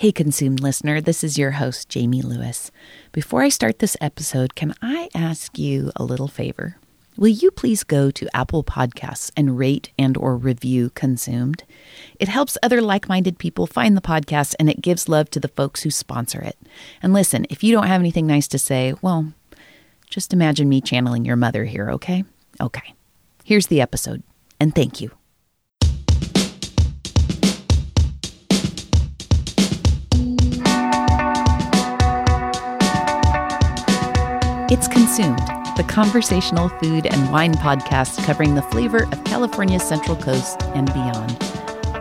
Hey, consumed listener, this is your host, Jamie Lewis. Before I start this episode, can I ask you a little favor? Will you please go to Apple Podcasts and rate and or review Consumed? It helps other like-minded people find the podcast and it gives love to the folks who sponsor it. And listen, if you don't have anything nice to say, well, just imagine me channeling your mother here, okay? Okay. Here's the episode. And thank you. It's Consumed, the conversational food and wine podcast covering the flavor of California's Central Coast and beyond.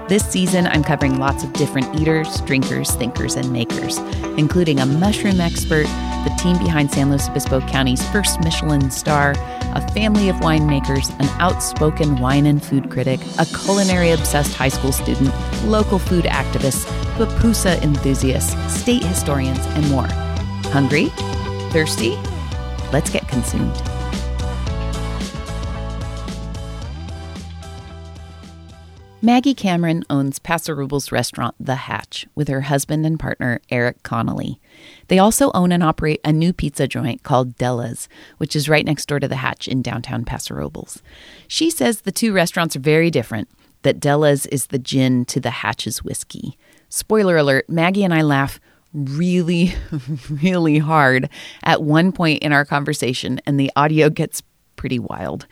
This season, I'm covering lots of different eaters, drinkers, thinkers, and makers, including a mushroom expert, the team behind San Luis Obispo County's first Michelin star, a family of winemakers, an outspoken wine and food critic, a culinary obsessed high school student, local food activists, pupusa enthusiasts, state historians, and more. Hungry? Thirsty? Let's get consumed. Maggie Cameron owns Paso restaurant The Hatch with her husband and partner Eric Connolly. They also own and operate a new pizza joint called Della's, which is right next door to The Hatch in downtown Paso Robles. She says the two restaurants are very different, that Della's is the gin to The Hatch's whiskey. Spoiler alert, Maggie and I laugh really, really hard at one point in our conversation, and the audio gets pretty wild.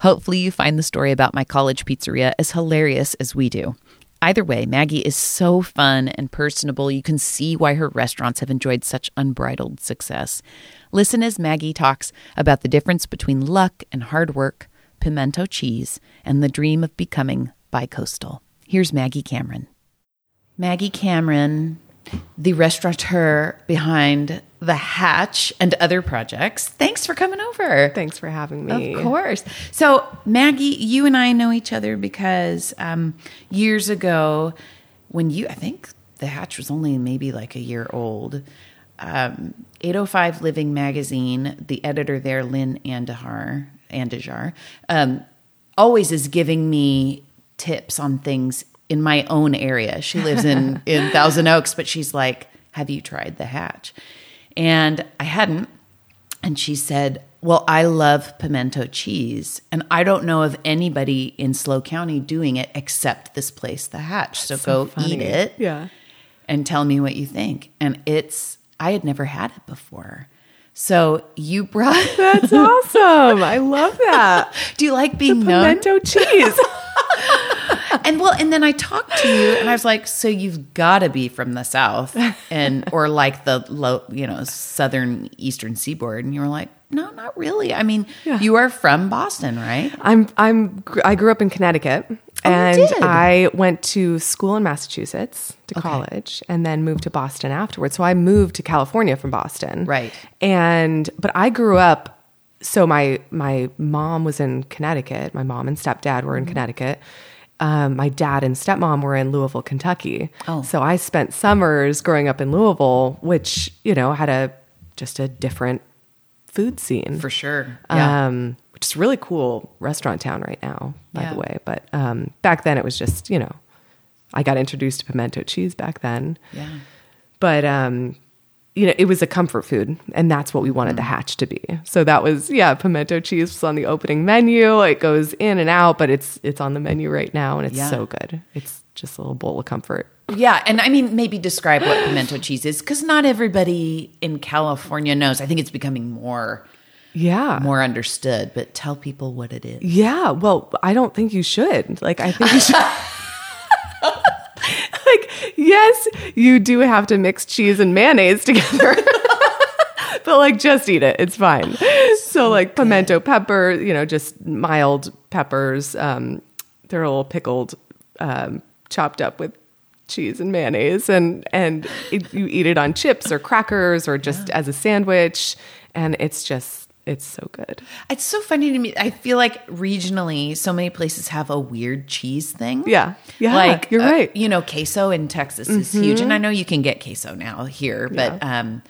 Hopefully, you find the story about my college pizzeria as hilarious as we do. Either way, Maggie is so fun and personable. You can see why her restaurants have enjoyed such unbridled success. Listen as Maggie talks about the difference between luck and hard work, pimento cheese, and the dream of becoming bicoastal. Here's Maggie Cameron. Maggie Cameron the restaurateur behind The Hatch and other projects. Thanks for coming over. Thanks for having me. Of course. So, Maggie, you and I know each other because um, years ago, when you, I think The Hatch was only maybe like a year old, um, 805 Living Magazine, the editor there, Lynn Andujar, Andujar um, always is giving me tips on things in my own area. She lives in in Thousand Oaks, but she's like, "Have you tried the Hatch?" And I hadn't. And she said, "Well, I love pimento cheese, and I don't know of anybody in SLO County doing it except this place, the Hatch. So, so go funny. eat it, Yeah. and tell me what you think." And it's I had never had it before. So you brought That's awesome. I love that. Do you like being known? Pimento cheese. And well, and then I talked to you, and I was like, "So you've got to be from the south, and or like the low, you know, southern eastern seaboard." And you were like, "No, not really. I mean, Yeah. you are from Boston, right?" I'm I'm I grew up in Connecticut Oh, you and? I went to school in Massachusetts to Okay. college and then moved to Boston afterwards. So I moved to California from Boston. Right. And but I grew up so my my mom was in Connecticut. My mom and stepdad were in Mm-hmm. Connecticut. Um, my dad and stepmom were in Louisville, Kentucky. Oh. So I spent summers growing up in Louisville, which, you know, had a just a different food scene For sure. Yeah. um, which is really cool restaurant town right now, by Yeah. the way. But um, back then it was just, you know, I got introduced to pimento cheese back then. yeah. But, um, you know, it was a comfort food, and that's what we wanted Mm. the hatch to be. So that was, yeah, pimento cheese was on the opening menu. It goes in and out, but it's it's on the menu right now, and it's Yeah. so good. It's just a little bowl of comfort. Yeah, and I mean, maybe describe what pimento cheese is, because not everybody in California knows. I think it's becoming more Yeah, more understood. But tell people what it is. Yeah, well, I don't think you should. Like, I think you should. yes, you do have to mix cheese and mayonnaise together. but like just eat it. It's fine. So like pimento pepper, you know, just mild peppers. Um, they're a little pickled, um, chopped up with cheese and mayonnaise, and and it, you eat it on chips or crackers or just as a sandwich, and it's just it's so good. It's so funny to me. I feel like regionally, so many places have a weird cheese thing. Yeah. Yeah, like you're uh, right. Mm-hmm. You know, queso in Texas is huge, and I know you can get queso now here, but um,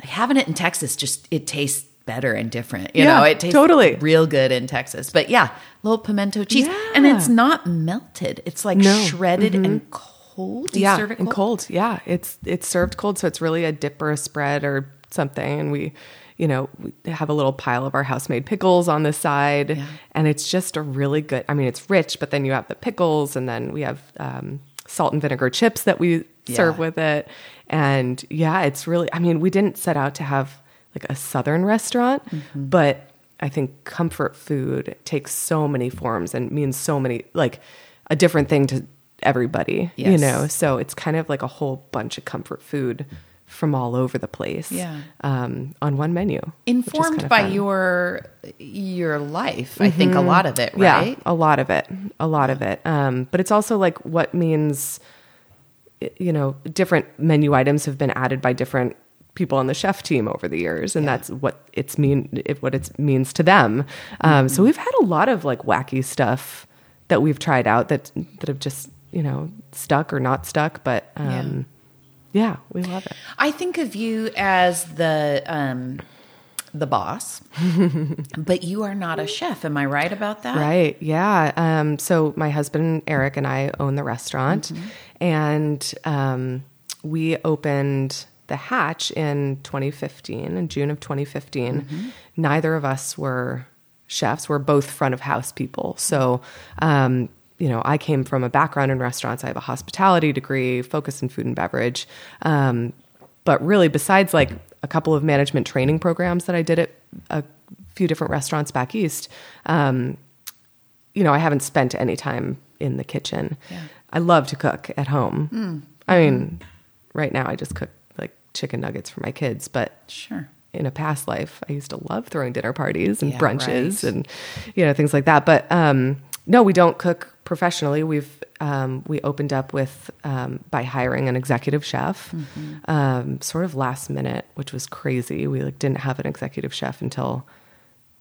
having it in Texas just it tastes better and different. You Yeah, know, it tastes totally. real good in Texas. But yeah, little pimento cheese, and it's not melted; it's like No. Mm-hmm. shredded and cold. cold? Do you yeah, serve it and cold. Yeah, it's it's served cold, so it's really a dip or a spread or something. And we, you know, we have a little pile of our house made pickles on the side, Yeah. and it's just a really good. I mean, it's rich, but then you have the pickles, and then we have um, salt and vinegar chips that we serve with it. And yeah, it's really. I mean, we didn't set out to have like a southern restaurant, Mm-hmm. but I think comfort food takes so many forms and means so many like a different thing to everybody. You know, so it's kind of like a whole bunch of comfort food from all over the place. Yeah. Um, on one menu. Informed by fun. your your life, I think a lot of it, Yeah, right? a lot of it. A lot of it. Um, but it's also like what means you know, different menu items have been added by different people on the chef team over the years and that's what it's mean it, what it means to them um, Mm-hmm. so we've had a lot of like wacky stuff that we've tried out that that have just you know stuck or not stuck but um, yeah. we love it I think of you as the um, the boss, but you are not a chef. Am I right about that? Right. Yeah. Um, so my husband Eric and I own the restaurant, and um, we opened the Hatch in 2015, in June of 2015. Neither of us were chefs. We're both front of house people. So. Um, you know, I came from a background in restaurants. I have a hospitality degree, focused in food and beverage. Um, but really, besides like a couple of management training programs that I did at a few different restaurants back east, um, you know, I haven't spent any time in the kitchen. Yeah. I love to cook at home. I mean, right now I just cook like chicken nuggets for my kids, but Sure. in a past life, I used to love throwing dinner parties and Yeah, brunches right. and you know things like that. But um, no, we don't cook professionally. We've um, we opened up with um, by hiring an executive chef, Mm-hmm. um, sort of last minute, which was crazy. We like didn't have an executive chef until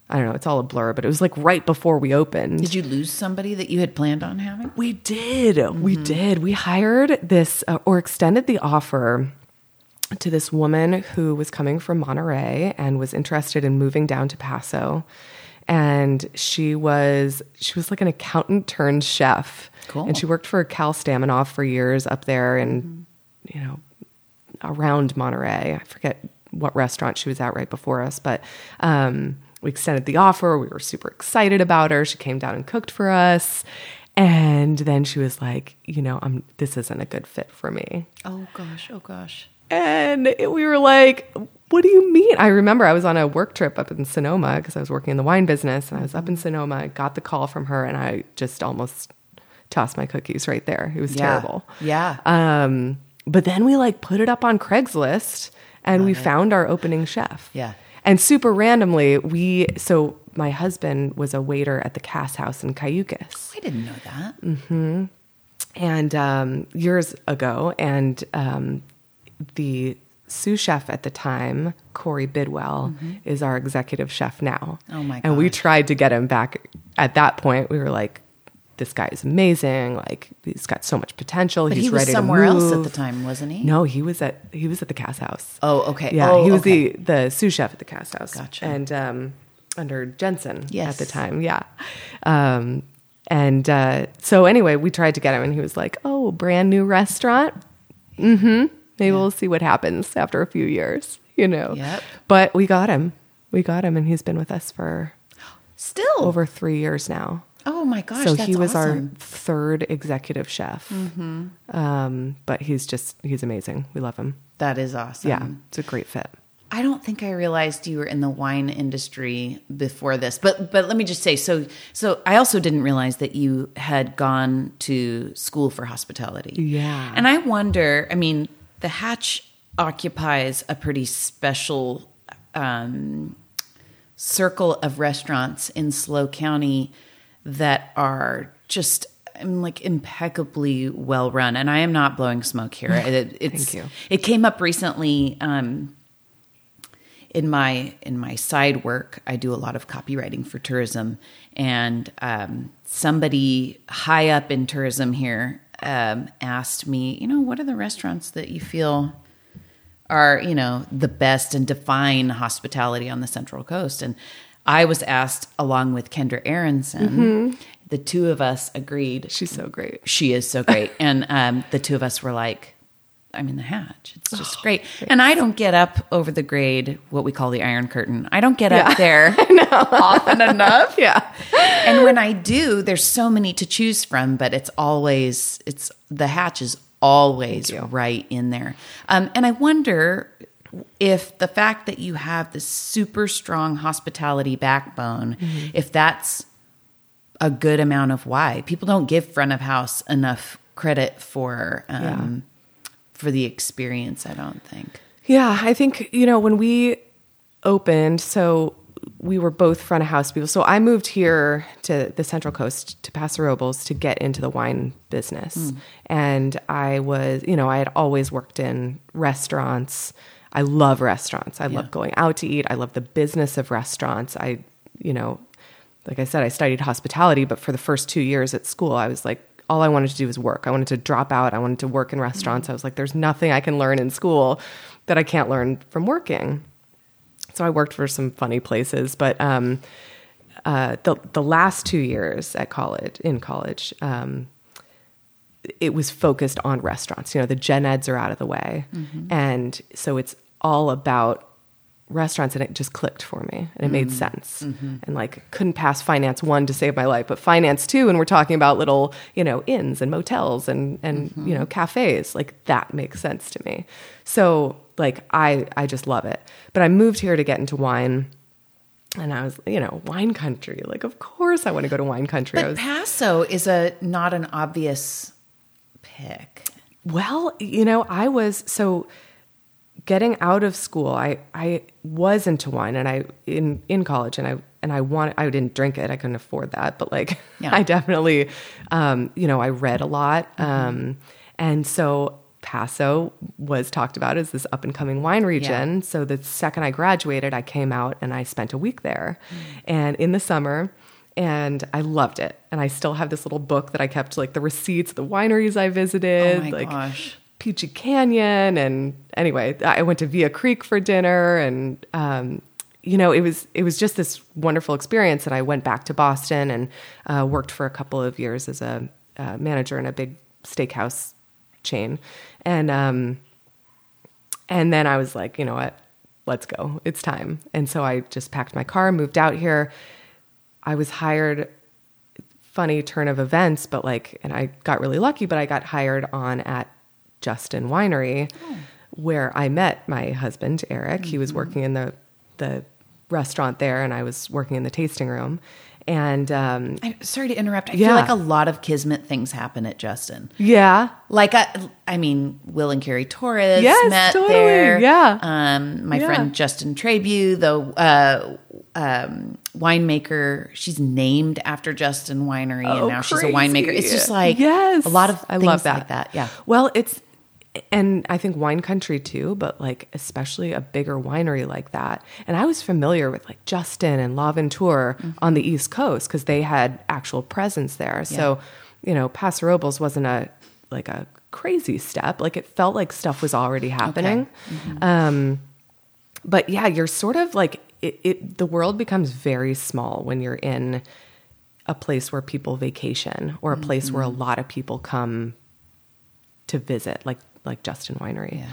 I don't know. It's all a blur, but it was like right before we opened. Did you lose somebody that you had planned on having? We did. We did. We hired this uh, or extended the offer to this woman who was coming from Monterey and was interested in moving down to Paso. And she was she was like an accountant turned chef. Cool. And she worked for Cal Stamenov for years up there and you know around Monterey. I forget what restaurant she was at right before us, but um, we extended the offer. We were super excited about her. She came down and cooked for us. And then she was like, you know, I'm, this isn't a good fit for me. Oh gosh, oh gosh. And it- we were like, what do you mean? I remember I was on a work trip up in Sonoma because I was working in the wine business and I was up in Sonoma. Got the call from her and I just almost tossed my cookies right there. It was Yeah. terrible. Yeah. Um, but then we like put it up on Craigslist and we found our opening chef. Yeah. And super randomly, we, so my husband was a waiter at the Cass House in Cayucos I didn't know that. Mm-hmm. and um, years ago, and um, the sous chef at the time, Corey Bidwell, is our executive chef now. Mm-hmm. Oh my And we tried to get him back. At that point, we were like, "This guy is amazing! Like he's got so much potential. But he's he was ready somewhere to else at the time, wasn't he? No, he was at he was at the Cass House. Oh, okay. Yeah, Oh, he was okay. the the sous chef at the Cass House. Gotcha. And um, under Jensen Yes. at the time. Yeah. Um, and uh, so anyway, we tried to get him, and he was like, "Oh, brand new restaurant. Mm-hmm. Maybe we'll see what happens after a few years." You know. Yep. But we got him. We got him, and he's been with us for Still. over three years now. oh my gosh. so he was our third executive chef. Mm-hmm. Um, but he's just he's amazing. We love him. That is awesome. Yeah, it's a great fit. I don't think I realized you were in the wine industry before this. But but let me just say so so I also didn't realize that you had gone to school for hospitality. Yeah. And I wonder, I mean, the Hatch occupies a pretty special um, circle of restaurants in SLO County that are just I mean, like impeccably well run. And I am not blowing smoke here. It, it's, Thank you. It came up recently. Um, in my in my side work, I do a lot of copywriting for tourism, and um, somebody high up in tourism here um, asked me, you know, what are the restaurants that you feel are you know the best and define hospitality on the Central Coast? And I was asked, along with Kendra Aronson, the two of us agreed She's so great. she is so great. and um, the two of us were like, I'm in the hatch. It's Oh, just great. And I don't get up over the grade, what we call the Iron Curtain. I don't get Yeah. up there often enough. Yeah. And when I do, there's so many to choose from, but it's always, it's the hatch is always right in there. Um, and I wonder if the fact that you have this super strong hospitality backbone, Mm-hmm. if that's a good amount of why people don't give front of house enough credit for um, for the experience. I don't think. Yeah, I think, you know, when we opened, so we were both front of house people. So I moved here to the Central Coast to Paso Robles to get into the wine business. Hmm. And I was, you know, I had always worked in restaurants. I love restaurants. I love going out to eat. I love the business of restaurants. I, you know, like I said, I studied hospitality, but for the first two years at school, I was like, all I wanted to do was work. I wanted to drop out. I wanted to work in restaurants. I was like, there's nothing I can learn in school that I can't learn from working. So I worked for some funny places, but um, uh, the the last two years at college, in college, um, it was focused on restaurants. You know, the gen eds are out of the way, and so it's all about restaurants and it just clicked for me and it made mm-hmm. sense. Mm-hmm. And like couldn't pass finance one to save my life but finance two and we're talking about little you know inns and motels and and you mm-hmm. know cafes like that makes sense to me. So like i i just love it. But i moved here to get into wine and i was you know wine country. Like of course i want to go to wine country. But was Paso is a not an obvious pick. Well, you know, I was so getting out of school. I I was into wine, and I in in college, and I and I wanted. I didn't drink it. I couldn't afford that, but like Yeah. I definitely, um, you know, I read a lot, um, and so. Paso was talked about as this up and coming wine region. So the second I graduated, I came out and I spent a week there, and in the summer, and I loved it. And I still have this little book that I kept like the receipts, of the wineries I visited, Oh my like gosh. Peachy Canyon, and anyway, I went to Villa Creek for dinner, and um, you know, it was it was just this wonderful experience. And I went back to Boston and uh, worked for a couple of years as a manager in a big steakhouse chain, and um, and then I was like, you know what, let's go, it's time. And so I just packed my car, moved out here. I was hired funny turn of events, but like, and I got really lucky, but I got hired on at Justin Winery, where I met my husband Eric. He was working in the the restaurant there, and I was working in the tasting room. And um, I'm sorry to interrupt. I Yeah. feel like a lot of kismet things happen at Justin. yeah, Like I, I mean, Will and Carrie Torres Yes, met totally, there. yeah. Um, my Yeah. friend Justin Trebu, the uh, um, winemaker, she's named after Justin Winery, and Oh, now she's a winemaker. It's just like yes, a lot of I love that. like that. Yeah. Well, it's and I think wine country too, but like especially a bigger winery like that. And I was familiar with like Justin and L'Aventure Mm-hmm. on the East Coast because they had actual presence there. So, you know, Paso Robles wasn't a like a crazy step. Like it felt like stuff was already happening. Mm-hmm. Um, but yeah, you're sort of like it, it. The world becomes very small when you're in a place where people vacation or a place where a Mm-hmm. lot of people come to visit, like like Justin Winery.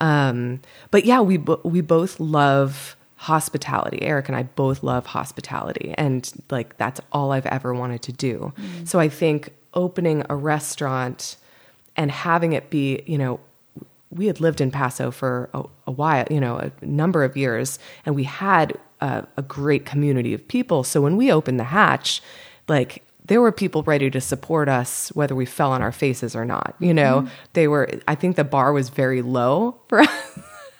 Um, but yeah, we bo- we both love hospitality. Eric and I both love hospitality, and like that's all I've ever wanted to do. So I think opening a restaurant and having it be, you know, we had lived in Paso for a, a while, you know, a number of years, and we had a, a great community of people. So when we opened the hatch, like there were people ready to support us whether we fell on our faces or not. You know, they were. I think the bar was very low for us.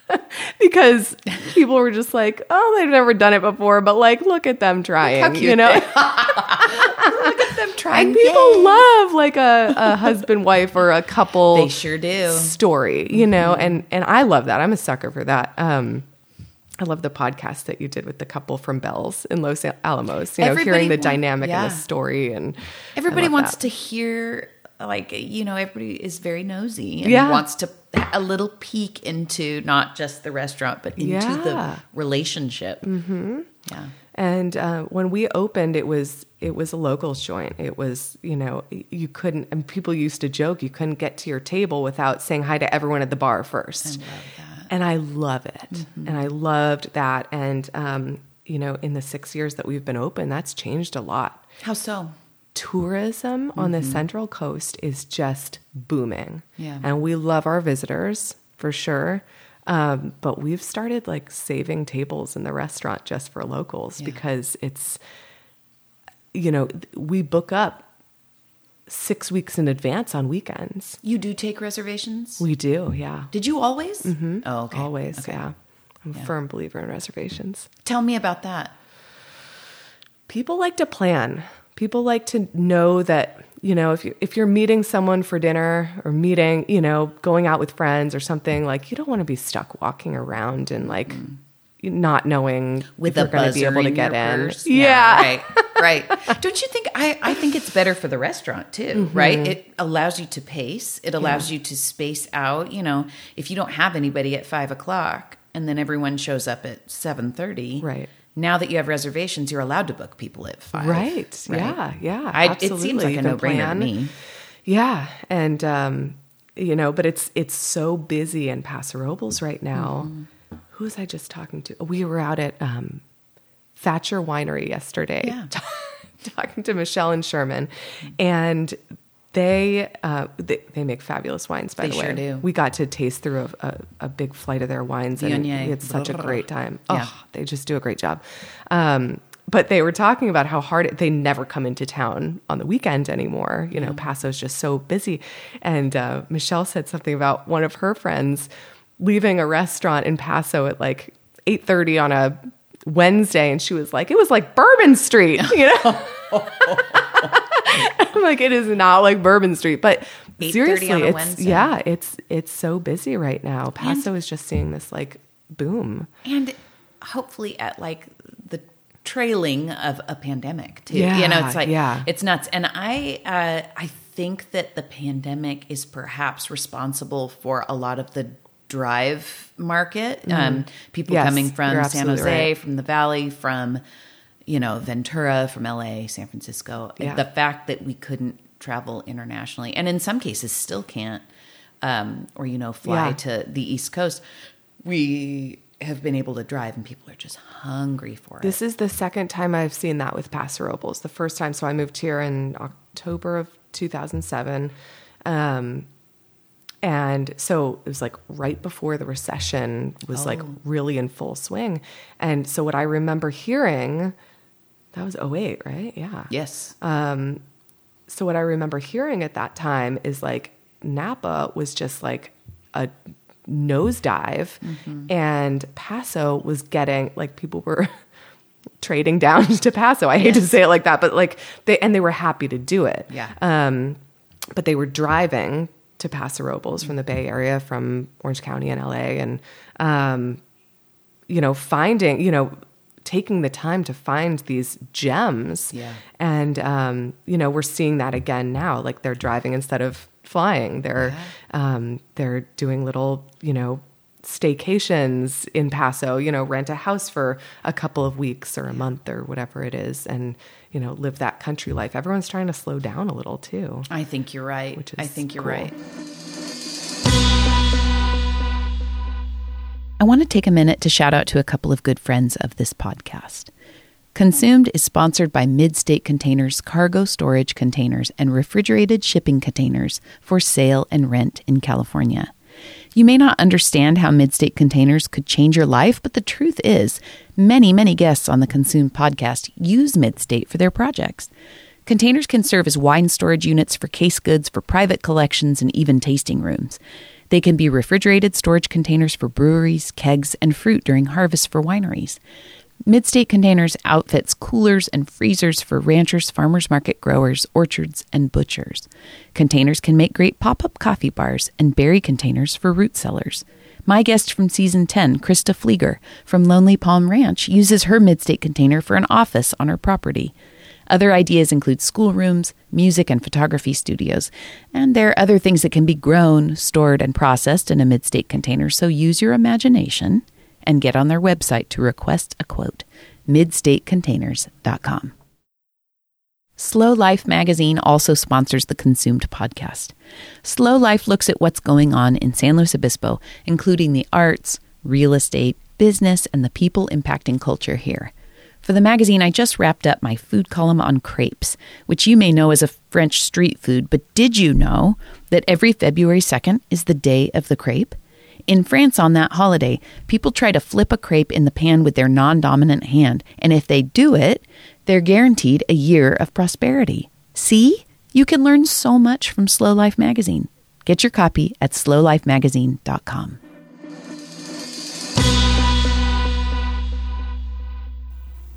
because people were just like, oh, they've never done it before, but like, look at them trying, cute you know. Look at them trying. And people love like a, a husband wife or a couple They sure do. story, you know, and and I love that. I'm a sucker for that. Um I love the podcast that you did with the couple from Bells in Los Alamos, you know, Everybody hearing the dynamic yeah. of the story and Everybody wants that. to hear, like, you know, everybody is very nosy and Yeah. wants to a little peek into not just the restaurant, but into Yeah. the relationship. Mm-hmm. Yeah. And uh, when we opened, it was it was a locals joint. It was you know you couldn't. And people used to joke you couldn't get to your table without saying hi to everyone at the bar first. And I love it. Mm-hmm. And I loved that. And um, you know, in the six years that we've been open, that's changed a lot. How so? Tourism on the Central Coast is just booming. Yeah. And we love our visitors for sure. Um, but we've started like saving tables in the restaurant just for locals Yeah. because it's, you know, we book up six weeks in advance on weekends. You do take reservations? We do, yeah. Did you always? Mm-hmm. Oh, okay. Always, Okay. yeah. I'm a firm believer in reservations. Tell me about that. people like to plan. People like to know that, you know, if you if you're meeting someone for dinner or meeting, you know, going out with friends or something, like you don't want to be stuck walking around and like not knowing With if you're going to be able to get in. purse? Yeah. right, right. Don't you think? I I think it's better for the restaurant too, Mm-hmm. right? It allows you to pace. It allows you to space out. You know, if you don't have anybody at five o'clock and then everyone shows up at seven thirty, Right. Now that you have reservations, you're allowed to book people at five. Right. Yeah. Yeah. I, it seems like You a no brainer to me. Yeah, and um, you know, but it's it's so busy in Paso Robles right now. Mm-hmm. Who was I just talking to? We were out at um, Thacher Winery yesterday, Yeah. talking to Michelle and Sherman, and they uh, they, they make fabulous wines. By They the way, sure do. we got to taste through a, a, a big flight of their wines, and Viognier. we had such a great time. Yeah. Oh, they just do a great job. Um, but they were talking about how hard it, they never come into town on the weekend anymore. You know, Paso's just so busy. And uh, Michelle said something about one of her friends leaving a restaurant in Paso at like eight thirty on a Wednesday, and she was like, "It was like Bourbon Street," you know. I'm like, it is not like Bourbon Street, but seriously, it's Wednesday. yeah, it's it's so busy right now. Paso is just seeing this like boom. and hopefully at like the trailing of a pandemic too. Yeah, you know, it's like yeah. it's nuts. And I uh, I think that the pandemic is perhaps responsible for a lot of the drive market. Um, people Mm-hmm. Yes, coming from San Jose, right. from the Valley, from you know Ventura, from LA, San Francisco. Yeah. The fact that we couldn't travel internationally, and in some cases still can't, um, or you know, fly Yeah. to the East Coast. We have been able to drive, and people are just hungry for it. This is the second time I've seen that with Paso Robles. The first time, so I moved here in October of 2007. Um, and so it was like right before the recession was like Oh. really in full swing. And so what I remember hearing, that was 08, right? Yeah. yes, So what I remember hearing at that time is like Napa was just like a nosedive and Paso was getting like people were trading down to Paso. I hate to say it like that, but like they and they were happy to do it. Yeah. Um but they were driving to Paso Robles from the Bay Area from Orange County and LA and um you know finding, you know taking the time to find these gems. Yeah. and um, you know we're seeing that again now. Like they're driving instead of flying. They're um, they're doing little you know staycations in paso you know rent a house for a couple of weeks or a month or whatever it is. And you know live that country life everyone's trying to slow down a little too I think you're right. Which is I think you're cool. right. I want to take a minute to shout out to a couple of good friends of this podcast. Consumed is sponsored by Midstate Containers cargo storage containers and refrigerated shipping containers for sale and rent in California. You may not understand how Midstate Containers could change your life, but the truth is, many, many guests on the Consumed podcast use Midstate for their projects. Containers can serve as wine storage units for case goods for private collections and even tasting rooms. They can be refrigerated storage containers for breweries, kegs, and fruit during harvest for wineries. Midstate Containers outfits coolers and freezers for ranchers, farmers market growers, orchards, and butchers. Containers can make great pop up coffee bars and berry containers for root cellars. My guest from season 10, Krista Flieger from Lonely Palm Ranch, uses her Midstate container for an office on her property. Other ideas include schoolrooms, music and photography studios, and there are other things that can be grown, stored, and processed in a midstate container, so use your imagination and get on their website to request a quote. midstatecontainers.com. SLO Life magazine also sponsors the Consumed podcast. SLO Life looks at what's going on in San Luis Obispo, including the arts, real estate, business, and the people impacting culture here. For the magazine, I just wrapped up my food column on crepes, which you may know as a French street food, but did you know that every February 2nd is the day of the crepe? In France, on that holiday, people try to flip a crepe in the pan with their non dominant hand, and if they do it, they're guaranteed a year of prosperity. See? You can learn so much from SLO Life Magazine. Get your copy at slolifemagazine.com.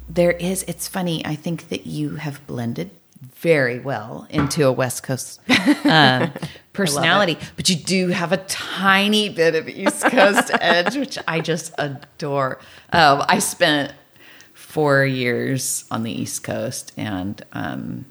There is, it's funny, I think that you have blended very well into a West Coast uh, personality, but you do have a tiny bit of East Coast edge, which I just adore. Um, I spent four years on the East Coast, and um,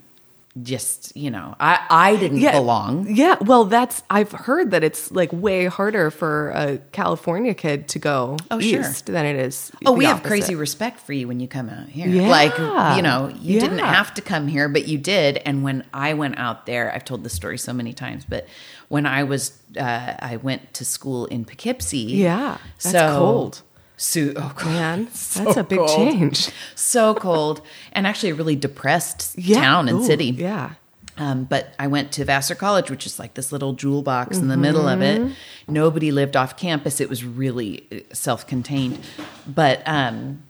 just you know, I I didn't Yeah. belong. Yeah, well, that's I've heard that it's like way harder for a California kid to go Oh, sure. east than it is. Oh, we the have crazy respect for you when you come out here. Yeah. Like, you know, you didn't have to come here, but you did. And when I went out there, I've told this story so many times, but when I was, uh, I went to school in Poughkeepsie. Yeah, that's so, cold. So, oh, God, Man, so that's a big cold. change. So cold. And actually a really depressed Yeah. town and Ooh, city. Yeah. Um, but I went to Vassar College, which is like this little jewel box in the middle of it. Nobody lived off campus. It was really uh, self-contained. But um,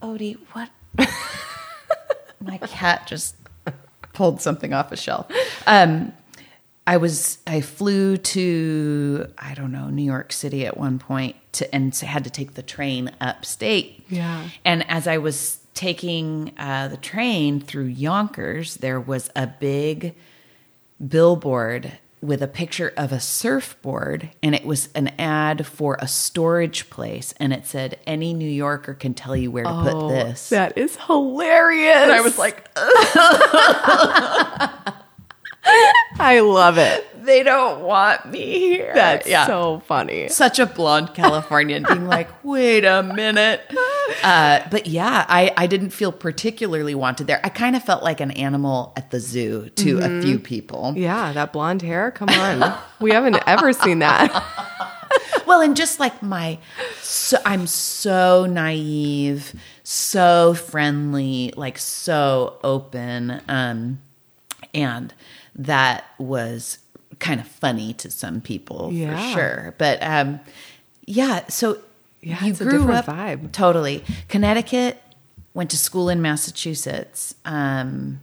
Odie, what? My cat just pulled something off a shelf. Um, I was I flew to I don't know New York City at one point to and had to take the train upstate. Yeah. And as I was taking uh, the train through Yonkers, there was a big billboard with a picture of a surfboard, and it was an ad for a storage place, and it said, "Any New Yorker can tell you where to put this." Oh, That is hilarious. and I was like, I love it. "They don't want me here." That's Yeah. so funny. such a blonde Californian being like, wait a minute. Uh, but yeah, I, I didn't feel particularly wanted there. I kind of felt like an animal at the zoo to a few people. Yeah, that blonde hair. Come on. we haven't ever seen that. Well, and just like my, so, I'm so naive, so friendly, like so open. Um, and that was kind of funny to some people Yeah. for sure. But um, yeah, so Yeah, you it's a grew different up vibe. totally Connecticut. Went to school in Massachusetts. Um,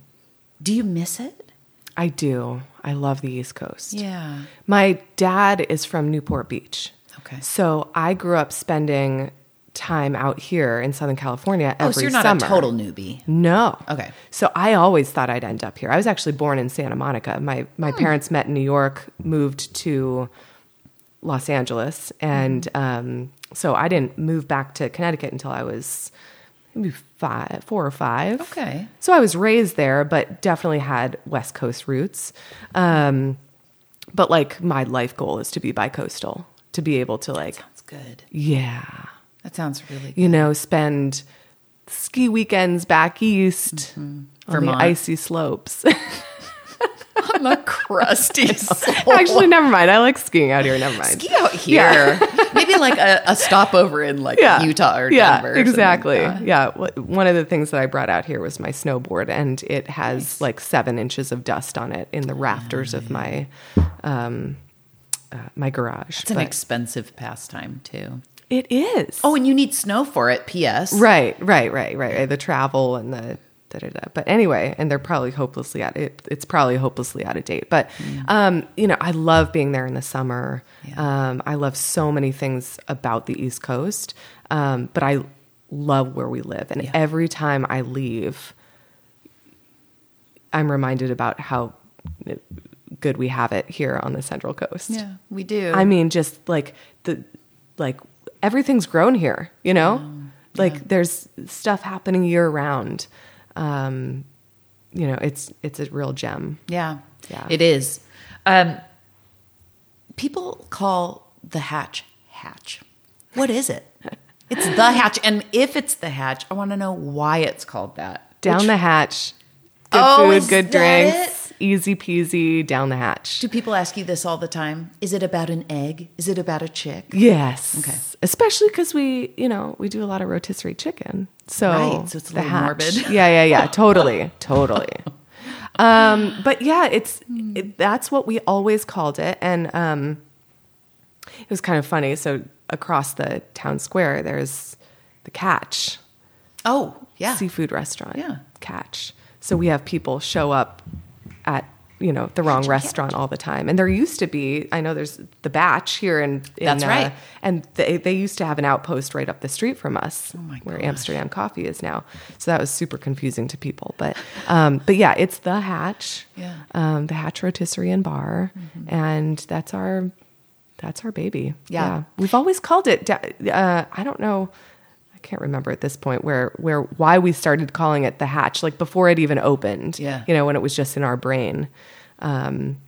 do you miss it? I do. I love the East Coast. Yeah. My dad is from Newport Beach. Okay. So I grew up spending time out here in Southern California every Oh, so you're not summer. a total newbie. No. Okay. So I always thought I'd end up here. I was actually born in Santa Monica. My my parents met in New York, moved to Los Angeles, and um, so I didn't move back to Connecticut until I was maybe five, four or five. Okay. So I was raised there, but definitely had West Coast roots. Um, but like my life goal is to be bi-coastal, to be able to like, Sounds good. yeah, That sounds really good. you know, spend ski weekends back east on Vermont. the icy slopes. on the crusty Actually, never mind. I like skiing out here. Never mind. ski out here. Maybe like a, a stopover in like yeah. Utah or yeah, Denver. or exactly. Yeah. Yeah. One of the things that I brought out here was my snowboard, and it has like seven inches of dust on it in the rafters of my um, uh, my garage. It's an expensive pastime too. It is. Oh, and you need snow for it. P.S. right, right, right, right, right. The travel and the. Da, da, da. But anyway, and they're probably hopelessly out. It, it's probably hopelessly out of date. But um, you know, I love being there in the summer. Yeah. Um, I love so many things about the East Coast. Um, but I love where we live, and Yeah. every time I leave, I'm reminded about how good we have it here on the Central Coast. Yeah, we do. I mean, just like the like everything's grown here, you know? like there's stuff happening year round. Um, you know, it's it's a real gem. yeah, Yeah. it is. Um, people call the hatch hatch. What is it? It's the hatch. And if it's the hatch, I want to know why it's called that. Down Which- the hatch. Good Oh, food, good drinks. Easy peasy down the hatch. Do people ask you this all the time? Is it about an egg? Is it about a chick? Yes. Okay. Especially because we, you know, we do a lot of rotisserie chicken. So, Right, so it's a little hatch- morbid. Yeah, yeah, yeah. Totally, totally. Um, but yeah, it's it, that's what we always called it, and um, it was kind of funny. So across the town square, there's the Catch Oh, yeah. seafood restaurant. Yeah. Catch. So we have people show up at you know the wrong restaurant all the time, and there used to be. I know there's the Batch here in. in That's uh, right. and they they used to have an outpost right up the street from us, Oh my where. Amsterdam Coffee is now. So that was super confusing to people, but um, but yeah, it's the Hatch. Yeah. Um, the Hatch Rotisserie and Bar, and that's our that's our baby. Yeah. we've always called it. Uh, I don't know. I can't remember at this point where where why we started calling it the hatch, like before it even opened. Yeah. you know, when it was just in our brain. Um,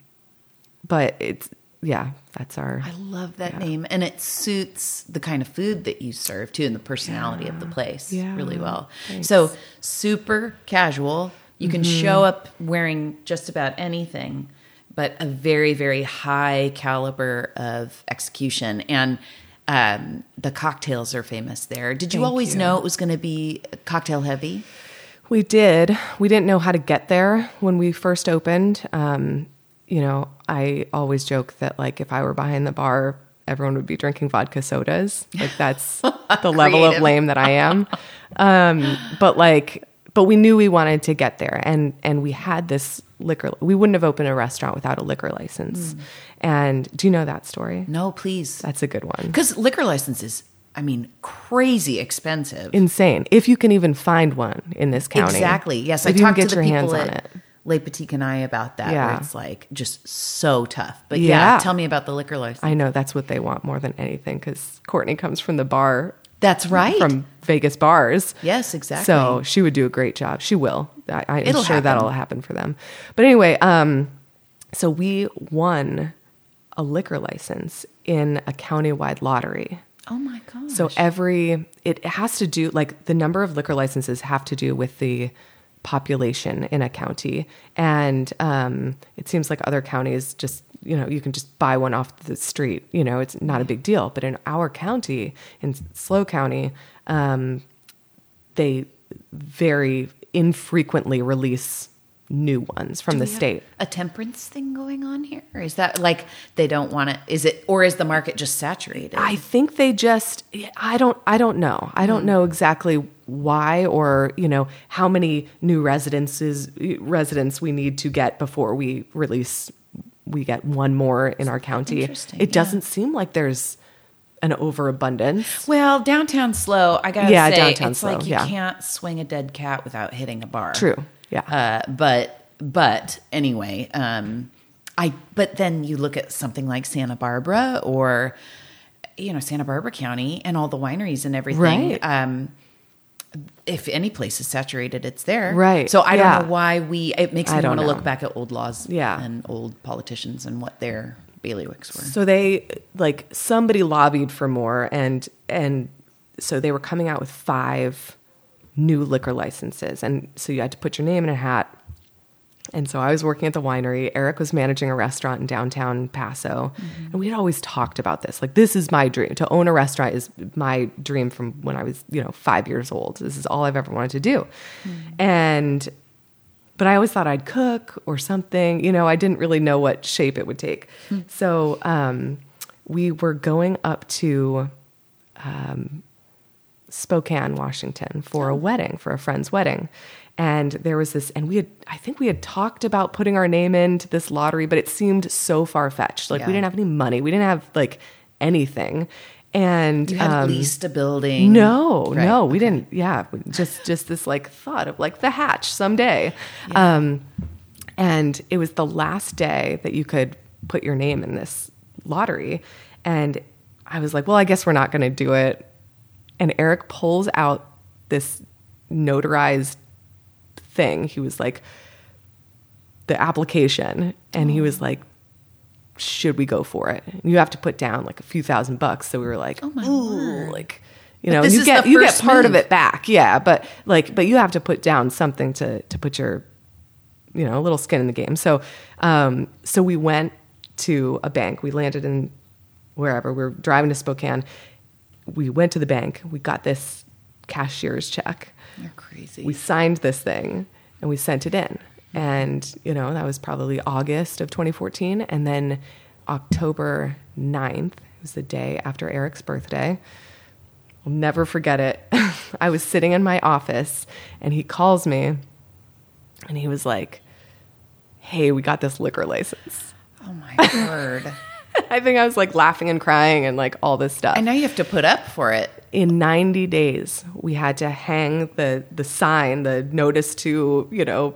but it's yeah, that's our I love that name. And it suits the kind of food that you serve too and the personality of the place Yeah. really well. Thanks. So, super casual. You can Mm-hmm. show up wearing just about anything, but a very, very high caliber of execution. And um, the cocktails are famous there. Did you Thank always you. know it was going to be cocktail heavy? We did. We didn't know how to get there when we first opened. Um, you know, I always joke that like if I were behind the bar, everyone would be drinking vodka sodas. Like that's the level of lame that I am. Um, but like, but we knew we wanted to get there, and and we had this liquor. We wouldn't have opened a restaurant without a liquor license. And do you know that story? No, please. That's a good one. Because liquor licenses, I mean, crazy expensive. Insane. If you can even find one in this county. Exactly. Yes, If I talked to the people at. Les Petites Canailles about that. Yeah. It's like just so tough. But yeah, Yeah. tell me about the liquor license. I know that's what they want more than anything because Courtney comes from the bar That's right. from Vegas bars. yes, exactly. So she would do a great job. She will. I, I'm It'll sure happen. that'll happen for them. But anyway, um, so we won a liquor license in a countywide lottery. oh my gosh. So every it has to do like the number of liquor licenses have to do with the population in a county, and um, it seems like other counties just you know you can just buy one off the street. You know, it's not a big deal. But in our county, in SLO County, um, they very infrequently release new ones from the We have state. A temperance thing going on here? Or is that like they don't want it? Is it, or is the market just saturated? I think they just I don't I don't know. I don't know exactly why or, you know, how many new residences residents we need to get before we release we get one more in our county. It yeah. doesn't seem like there's an overabundance. well, downtown SLO. I gotta Yeah, say, downtown it's slow, like you yeah. can't swing a dead cat without hitting a bar. True. Yeah. Uh, but but anyway, um, I but then you look at something like Santa Barbara or you know Santa Barbara County and all the wineries and everything. Right. Um, if any place is saturated, it's there. Right. So I Yeah. don't know why we. It makes me want to look back at old laws. Yeah. And old politicians and what their bailiwicks were. So they like somebody lobbied for more and and so they were coming out with five new liquor licenses and so you had to put your name in a hat. And so I was working at the winery. Eric was managing a restaurant in downtown Paso. And we had always talked about this. Like this is my dream. To own a restaurant is my dream from when I was, you know, 5 years old. This is all I've ever wanted to do. And but I always thought I'd cook or something. You know, I didn't really know what shape it would take. So um, we were going up to um, Spokane, Washington for a wedding, for a friend's wedding. And there was this, and we had, I think we had talked about putting our name into this lottery, but it seemed so far fetched. Like Yeah. we didn't have any money, we didn't have like anything. And you had um, leased a building. no, Right, no, we didn't. Yeah, just just this like thought of like the hatch someday. Um, and it was the last day that you could put your name in this lottery, and I was like, well, I guess we're not going to do it. And Eric pulls out this notarized thing. He was like, the application, and he was like, should we go for it? You have to put down like a few thousand bucks. So we were like, Oh my ooh, like, You know, you get you get part of it back, yeah. But like, but you have to put down something to to put your, you know, a little skin in the game. So, um, so we went to a bank. We landed in wherever we were driving to Spokane. We went to the bank. We got this cashier's check. You're crazy. We signed this thing and we sent it in. And, you know, that was probably August of 2014. And then October 9th was the day after Eric's birthday. I'll never forget it. I was sitting in my office and he calls me and he was like, Hey, we got this liquor license. oh my word. I think I was like laughing and crying and like all this stuff. I know you have to put up for it. In 90 days we had to hang the the sign the notice to you know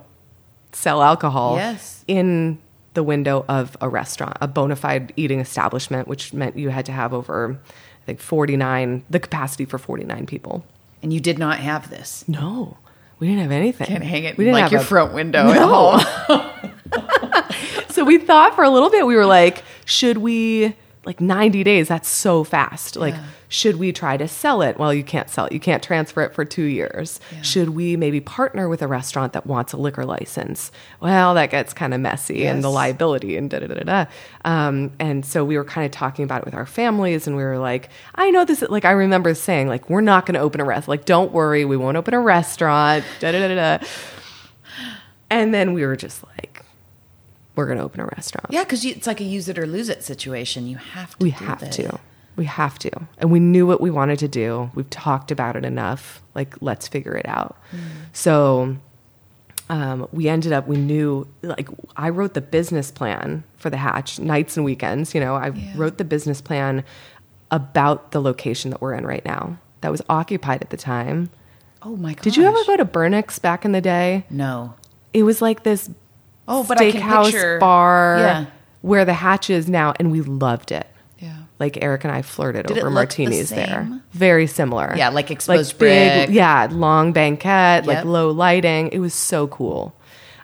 sell alcohol Yes. in the window of a restaurant a bona fide eating establishment which meant you had to have over i think 49 the capacity for 49 people And you did not have this. no we didn't have anything Can't hang it we didn't like have your a- front window at No. home. so we thought for a little bit we were like should we like 90 days that's so fast like Yeah. Should we try to sell it well you can't sell it you can't transfer it for two years Yeah. should we maybe partner with a restaurant that wants a liquor license well that gets kind of messy and the liability and da da da da um, and so we were kind of talking about it with our families and we were like i know this like i remember saying like we're not going to open a restaurant like don't worry we won't open a restaurant da da da da da and then we were just like we're going to open a restaurant yeah, because it's like a use it or lose it situation. You have to. we do have to. We have to. And we knew what we wanted to do. We've talked about it enough. Like, let's figure it out. Mm. So um, we ended up, we knew, like, I wrote the business plan for the hatch nights and weekends. You know, I Yeah. wrote the business plan about the location that we're in right now. That was occupied at the time. Oh my god. Did you ever go to Burnix back in the day? No. It was like this Oh, but I can picture- bar Yeah. where the hatch is now, and we loved it. Like Eric and I flirted Did over look the martinis there. Very similar. Yeah, like exposed big, brick. Yeah, long banquette, like low lighting. It was so cool.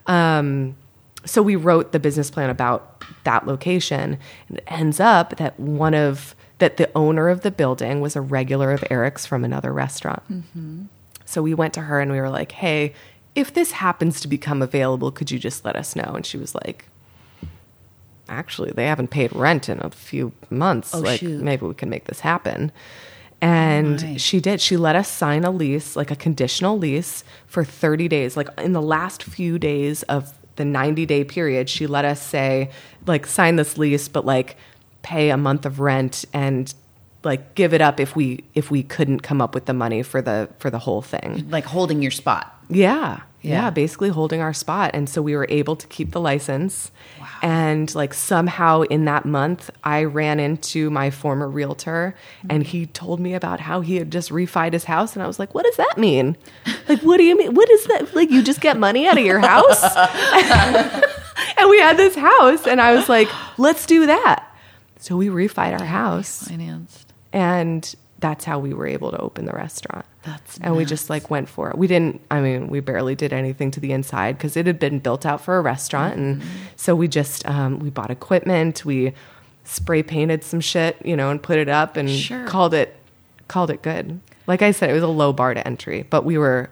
Um, so we wrote the business plan about that location, and it ends up that one of that the owner of the building was a regular of Eric's from another restaurant. Mm-hmm. So we went to her and we were like, "Hey, if this happens to become available, could you just let us know?" And she was like, "Actually, they haven't paid rent in a few months. Oh, like shoot. maybe we can make this happen." And she did. She let us sign a lease, like a conditional lease for 30 days. Like in the last few days of the 90 day period, she let us say, like, sign this lease, but like pay a month of rent and like give it up if we if we couldn't come up with the money for the for the whole thing. Like holding your spot. Yeah. Yeah, Yeah. basically holding our spot. And so we were able to keep the license. And like somehow in that month, I ran into my former realtor and he told me about how he had just refied his house. And I was like, what does that mean? Like, what do you mean? What is that? Like, you just get money out of your house? and we had this house. And I was like, let's do that. So we refied our house Financed. and that's how we were able to open the restaurant. That's and we just like went for it. We didn't. I mean, we barely did anything to the inside because it had been built out for a restaurant, and Mm-hmm. so we just um, we bought equipment, we spray painted some shit, you know, and put it up and Sure. called it called it good. Like I said, it was a low bar to entry, but we were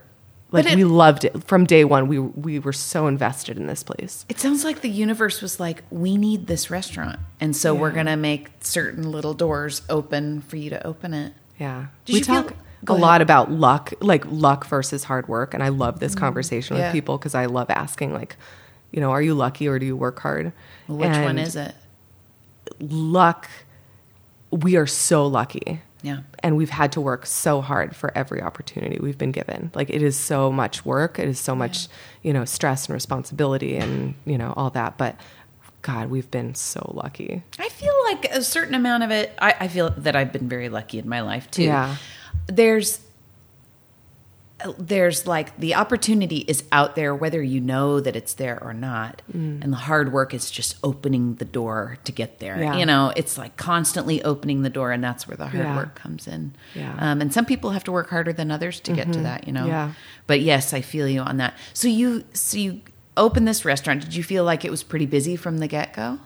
like it- we loved it from day one. We we were so invested in this place. It sounds like the universe was like, we need this restaurant. And so we're going to make certain little doors open for you to open it. Yeah. Did we you feel- talk Go a ahead. lot about luck, like luck versus hard work. And I love this mm-hmm. conversation Yeah. with people because I love asking, like, you know, are you lucky or do you work hard? Well, which one is it? Luck, we are so lucky. Yeah. And we've had to work so hard for every opportunity we've been given. Like, it is so much work, it is so much, you know, stress and responsibility and, you know, all that. But God, we've been so lucky. I feel like a certain amount of it, I, I feel that I've been very lucky in my life too. Yeah. There's, there's like the opportunity is out there whether you know that it's there or not Mm. and the hard work is just opening the door to get there Yeah. you know it's like constantly opening the door and that's where the hard Yeah. work comes in Yeah. um, and some people have to work harder than others to get to that you know Yeah. but yes i feel you on that so you so you opened this restaurant did you feel like it was pretty busy from the get-go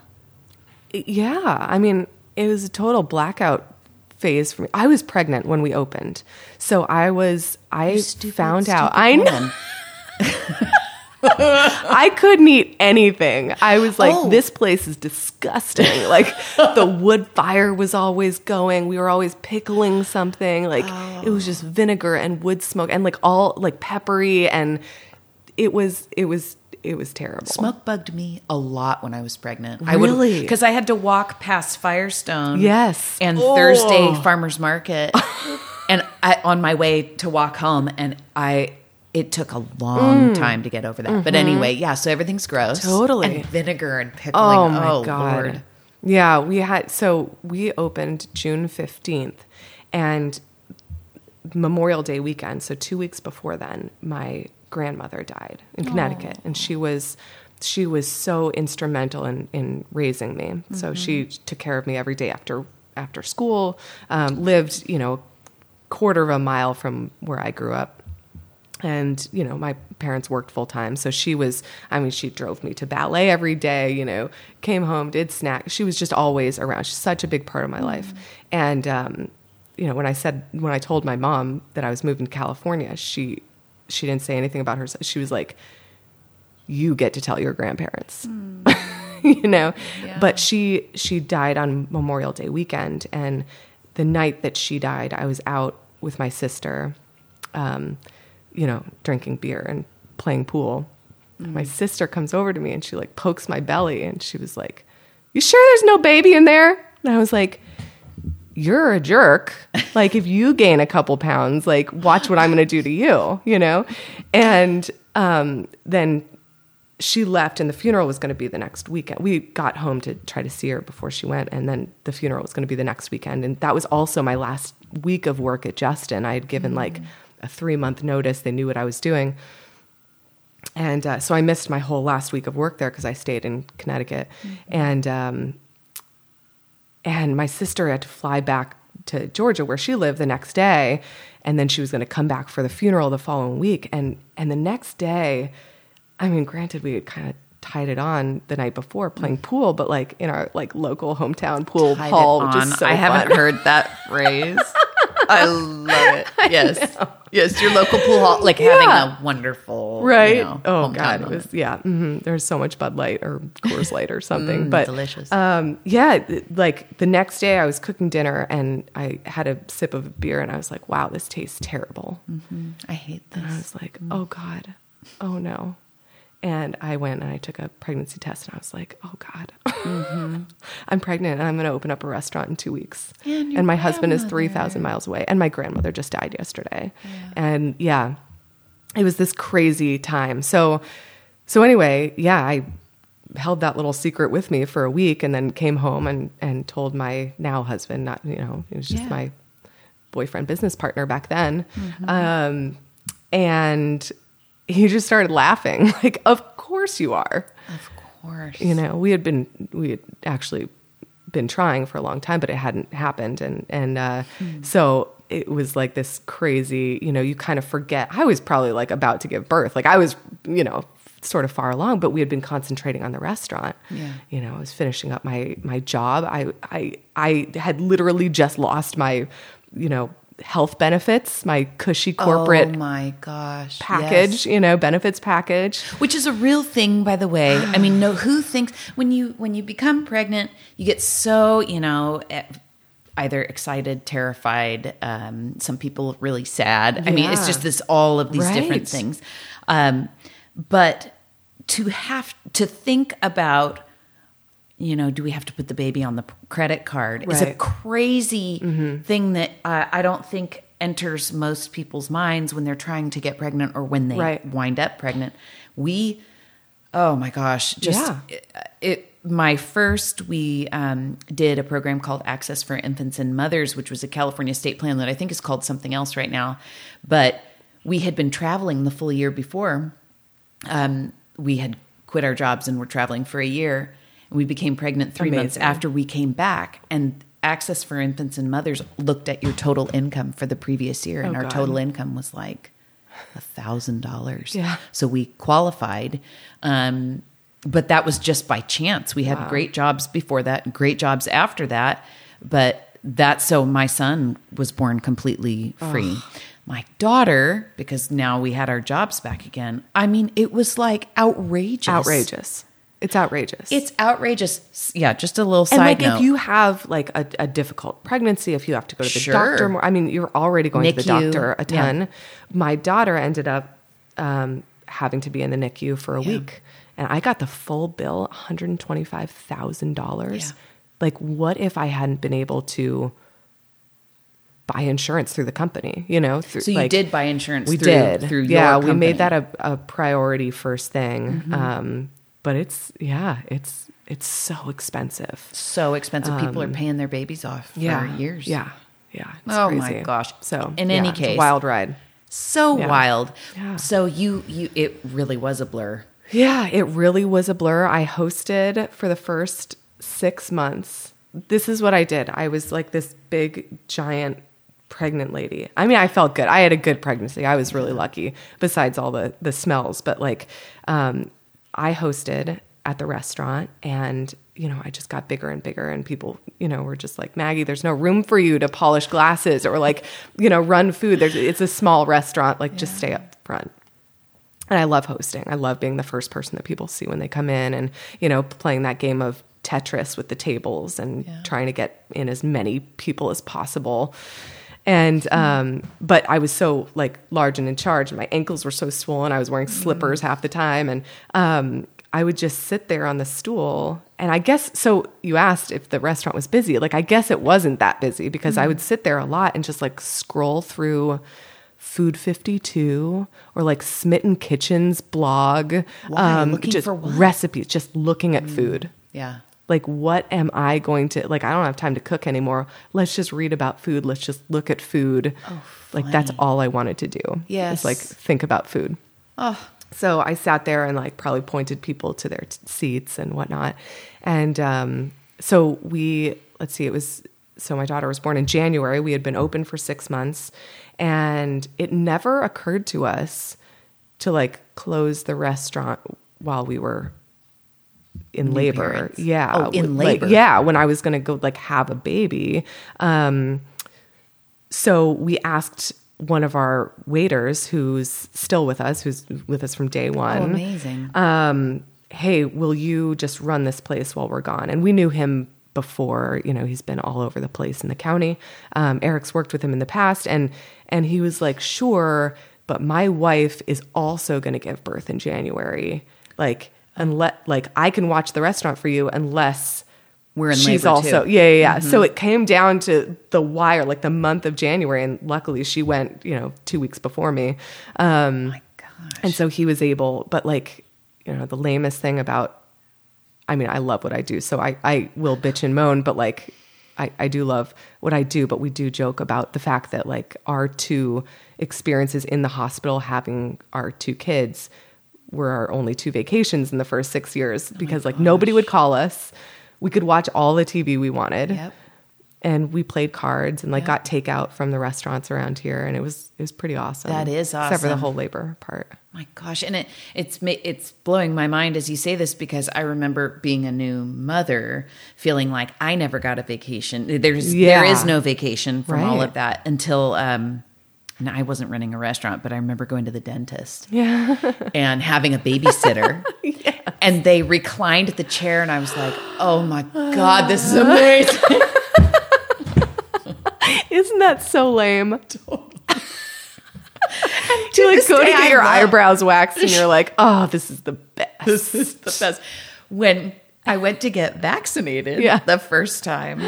Yeah, I mean, it was a total blackout phase for me. I was pregnant when we opened, so I was. I Stupid, found out. I know. I couldn't eat anything. I was like, Oh. this place is disgusting. Like the wood fire was always going. We were always pickling something. Like it was just vinegar and wood smoke and like all like peppery and it was it was it was terrible. Smoke bugged me a lot when I was pregnant. Really? Because I had to walk past Firestone. Yes. And Oh. Thursday Farmers Market. and I, on my way to walk home, and I. It took a long Mm. time to get over that. But anyway, yeah, so everything's gross. Mm-hmm. Totally. And vinegar and pickling. Oh my oh, god. Lord. Yeah, we had so we opened June 15th and Memorial Day weekend, so 2 weeks before then, my grandmother died in Connecticut and she was she was so instrumental in in raising me. So she took care of me every day after after school, um, lived, you know, quarter of a mile from where I grew up. And you know my parents worked full time so she was i mean she drove me to ballet every day you know came home did snacks she was just always around. She's such a big part of my life. And um, you know when i said when i told my mom that i was moving to california she she didn't say anything about herself. she was like you get to tell your grandparents. You know? But she she died on memorial day weekend and the night that she died i was out with my sister um, you know drinking beer and playing pool. My sister comes over to me and she like pokes my belly and she was like you sure there's no baby in there? And i was like you're a jerk. Like if you gain a couple pounds, like watch what I'm going to do to you, you know? And um, then she left and the funeral was going to be the next weekend. We got home to try to see her before she went and then the funeral was going to be the next weekend and that was also my last week of work at Justin. I had given like a 3 month notice. They knew what I was doing. And uh, so I missed my whole last week of work there because I stayed in Connecticut. And um, and my sister had to fly back to Georgia where she lived the next day and then she was going to come back for the funeral the following week. And and the next day I mean granted we had kind of tied it on the night before playing mm. pool but like in our like local hometown pool Tied hall which is so I haven't heard that phrase. I love it. Yes. Yes, your local pool hall, like having a wonderful, you right? know, oh god it was yeah hmm there's so much bud light or coors light or something Mm, but delicious. um yeah like the next day i was cooking dinner and i had a sip of beer and i was like wow this tastes terrible. I hate And I was like, oh God, oh no. And I went and I took a pregnancy test and I was like, oh God, I'm pregnant and I'm going to open up a restaurant in two weeks. And And my husband is 3,000 miles away. And my grandmother just died yesterday. And yeah, it was this crazy time. So, so anyway, yeah, I held that little secret with me for a week and then came home and, and told my now husband, not, you know, it was just Yeah. my boyfriend business partner back then. Mm-hmm. Um, and he just started laughing like, of course you are. Of course. You know, we had been, we had actually been trying for a long time, but it hadn't happened. And, and, uh, Hmm. so it was like this crazy, you know, you kind of forget. I was probably like about to give birth. Like I was, you know, sort of far along, but we had been concentrating on the restaurant. Yeah. You know, I was finishing up my, my job. I, I, I had literally just lost my, you know, health benefits, my cushy corporate oh my gosh. package, yes. you know, benefits package. which is a real thing by the way i mean no who thinks when you when you become pregnant you get so you know either excited terrified um, some people really sad i mean it's just this all of these Right. different things um, but to have to think about you know, do we have to put the baby on the credit card? It's a Right. crazy thing that uh, I don't think enters most people's minds when they're trying to get pregnant or when they Right. wind up pregnant. We, oh my gosh, just Yeah. it, it. My first, we um, did a program called Access for Infants and Mothers, which was a California state plan that I think is called something else right now. But we had been traveling the full year before um, we had quit our jobs and were traveling for a year. We became pregnant three months after we came back. And Access for Infants and Mothers looked at your total income for the previous year, and Oh, our God. total income was like a thousand dollars. Yeah. So we qualified. Um, but that was just by chance. We had great jobs before that, great jobs after that. But that's so my son was born completely free. My daughter, because now we had our jobs back again. I mean, it was like outrageous. outrageous. It's outrageous. It's outrageous. Yeah, just a little and side like note. if you have like a, a difficult pregnancy, if you have to go to the Sure. doctor more, I mean, you're already going to the doctor a yeah. ton. My daughter ended up um, having to be in the NICU for a Yeah. week, and I got the full bill, one hundred and twenty five thousand Yeah. dollars. Like, what if I hadn't been able to buy insurance through the company? You know, through, so you like, did buy insurance. we through, did through yeah we made that a, a priority first thing Mm-hmm. um, but it's yeah it's it's so expensive so expensive. People are paying their babies off for Um, yeah years. yeah yeah it's Oh my gosh. so In yeah, any case- wild ride so Yeah. wild. Yeah. So you you it really was a blur. yeah it really was a blur i hosted for the first six months this is what i did i was like this big giant pregnant lady i mean i felt good i had a good pregnancy i was really lucky besides all the the smells but like um i hosted at the restaurant and you know i just got bigger and bigger and people you know were just like maggie there's no room for you to polish glasses or like you know run food there's it's a small restaurant like just stay up front and I love hosting. I love being the first person that people see when they come in and, you know, playing that game of Tetris with the tables and Yeah. trying to get in as many people as possible. And, um, but I was so like large and in charge, and my ankles were so swollen. I was wearing slippers half the time. And, um, I would just sit there on the stool. And I guess, so you asked if the restaurant was busy. Like, I guess it wasn't that busy because I would sit there a lot and just like scroll through Food 52 or like Smitten Kitchen's blog. Why? Looking just for what? recipes, just looking at food. Yeah. Like, what am I going to, like, I don't have time to cook anymore. Let's just read about food. Let's just look at food. oh, like, that's all I wanted to do. Yes. Is like think about food. Oh, So I sat there and like probably pointed people to their t- seats and whatnot. And um, so we, let's see, it was, so my daughter was born in January. We had been open for six months. And it never occurred to us to like close the restaurant while we were in New labor. parents. Yeah. Oh, in Like, labor. yeah. When I was going to go like have a baby. Um, so we asked one of our waiters who's still with us, who's with us from day one. oh amazing. Um, hey, will you just run this place while we're gone? And we knew him before, you know, he's been all over the place in the county. Um, Eric's worked with him in the past, and and he was like, sure, but my wife is also going to give birth in January. Like, unless like I can watch the restaurant for you unless We're in she's also too. yeah yeah yeah. So it came down to the wire, like the month of January, and luckily she went, you know, two weeks before me. Um, my gosh. and so he was able, but like, you know, the lamest thing about, I mean, I love what I do. So I, I will bitch and moan, but like, I, I do love what I do, but we do joke about the fact that like our two experiences in the hospital having our two kids were our only two vacations in the first six years because like nobody would call us. We could watch all the TV we wanted Yep. and we played cards and like got takeout from the restaurants around here and it was it was pretty awesome. That is awesome, Except for the whole labor part. My gosh, and it it's it's blowing my mind as you say this because I remember being a new mother, feeling like I never got a vacation. There's there Yeah. is no vacation from all of that until um, and I wasn't running a restaurant, but I remember going to the dentist Yeah. and having a babysitter, and they reclined the chair, and I was like, oh my god, this is amazing. Isn't that so lame? To like go to get your eyebrows waxed and you're like, oh, this is the best. this is the best. When I went to get vaccinated Yeah. the first time,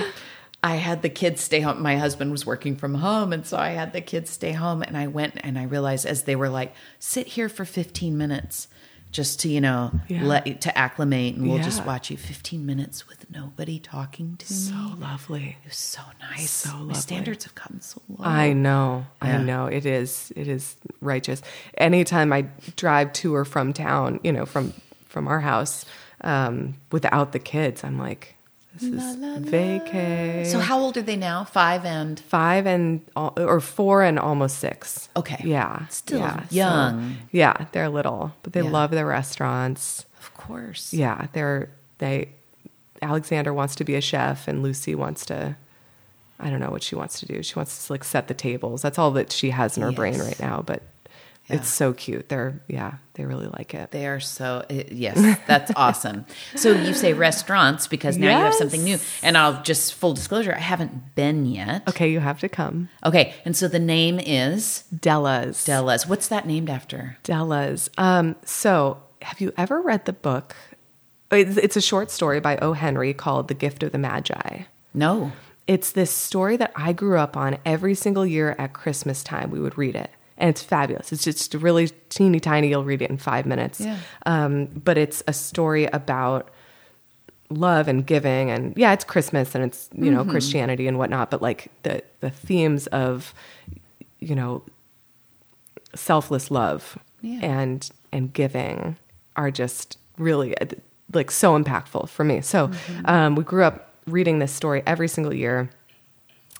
I had the kids stay home. My husband was working from home, and so I had the kids stay home. And I went and I realized as they were like, "Sit here for 15 minutes." Just to you know, Yeah. let to acclimate, and we'll just watch you 15 minutes with nobody talking to you. so me. lovely. It was so nice. So My lovely. standards have gotten so low. I know. Yeah. I know. It is it is righteous. Anytime I drive to or from town, you know, from from our house, um, without the kids, I'm like, this is vacay. So how old are they now? Five and five and or four and almost six. Okay. Yeah. Still yeah. So, young. yeah, they're little, but they Yeah. love their restaurants. of course. Yeah, they're they. Alexander wants to be a chef, and Lucy wants to I don't know what she wants to do. She wants to like set the tables. That's all that she has in her brain right now. But Yeah. it's so cute. They're yeah, they really like it. They are so yes, that's awesome. So you say restaurants because now you have something new, and I'll just full disclosure, I haven't been yet. Okay, you have to come. Okay, and so the name is Della's. Della's. What's that named after? Della's. Um, so, have you ever read the book? It's, it's a short story by O. Henry called The Gift of the Magi. No. It's this story that I grew up on every single year at Christmas time. We would read it. And it's fabulous. It's just really teeny tiny. You'll read it in five minutes. Yeah. Um, but it's a story about love and giving. And yeah, it's Christmas and it's, you know, Christianity and whatnot. But like the, the themes of, you know, selfless love Yeah. and and giving are just really uh, like so impactful for me. So um, we grew up reading this story every single year,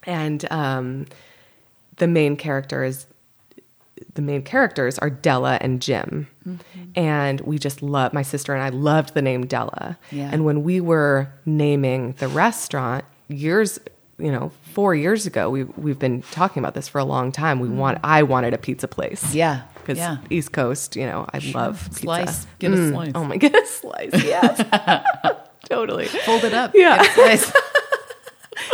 and um, the main character is the main characters are Della and Jim, mm-hmm. and we just love my sister and I loved the name Della. Yeah. And when we were naming the restaurant years, you know, four years ago, we we've been talking about this for a long time. We mm-hmm. want I wanted a pizza place. Yeah. Because Yeah. East Coast, you know, I love pizza. Mm. Slice. Oh get a slice. Oh my god, a slice. Yes. totally. Fold it up. Yeah. Get a slice.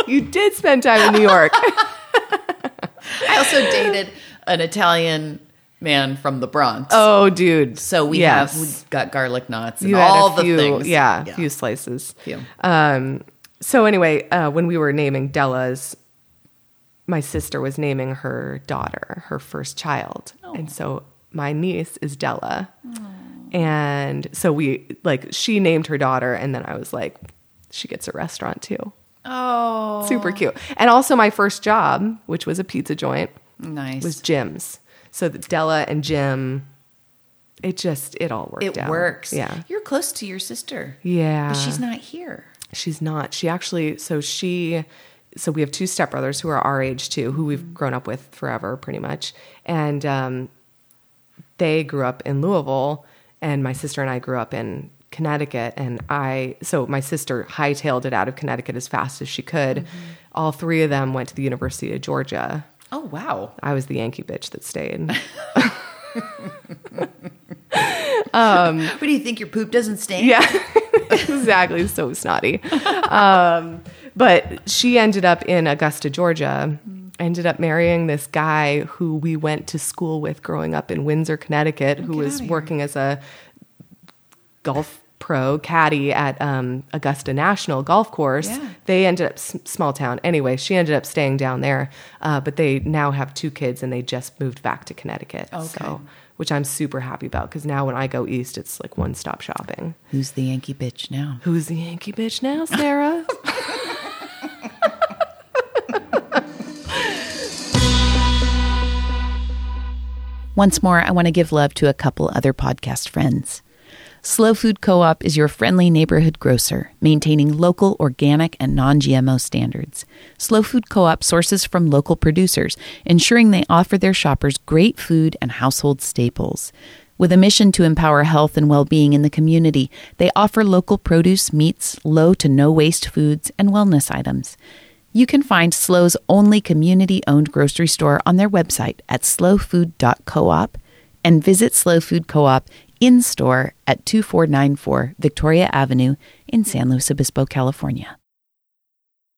You did spend time in New York. I also dated an Italian man from the Bronx. Oh, dude. So we Yes. have we got garlic knots and you all a few, the things. Yeah, a few slices. Few. Um, so anyway, uh, when we were naming Della's, my sister was naming her daughter, her first child, Oh. and so my niece is Della, and so we like she named her daughter, and then I was like, she gets a restaurant too. Oh, Super cute. And also my first job, which was a pizza joint, nice. was Jim's. So that Della and Jim, it just it all worked it out. works. Yeah. You're close to your sister. Yeah. But she's not here. She's not. She actually, so she, so we have two stepbrothers who are our age too, who we've grown up with forever pretty much. And um, they grew up in Louisville, and my sister and I grew up in Connecticut. And I, so my sister hightailed it out of Connecticut as fast as she could. All three of them went to the University of Georgia. Oh wow. I was the Yankee bitch that stayed. What do you think? Your poop doesn't stink? Yeah, exactly. So snotty. Um, but she ended up in Augusta, Georgia. Ended up marrying this guy who we went to school with growing up in Windsor, Connecticut, who get was working as a golf pro caddy at um, Augusta National Golf Course. Yeah. They ended up s- small town. Anyway, she ended up staying down there, uh, but they now have two kids and they just moved back to Connecticut. Okay. So, which I'm super happy about because now when I go east, it's like one stop shopping. Who's the Yankee bitch now? Who's the Yankee bitch now, Sarah? Once more, I want to give love to a couple other podcast friends. SLO Food Co op is your friendly neighborhood grocer, maintaining local, organic, and non GMO standards. SLO Food Co op sources from local producers, ensuring they offer their shoppers great food and household staples. With a mission to empower health and well being in the community, they offer local produce, meats, low to no waste foods, and wellness items. You can find SLO's only community owned grocery store on their website at slowfood.coop and visit SLO Food Co op in store at 2494 Victoria Avenue in San Luis Obispo, California.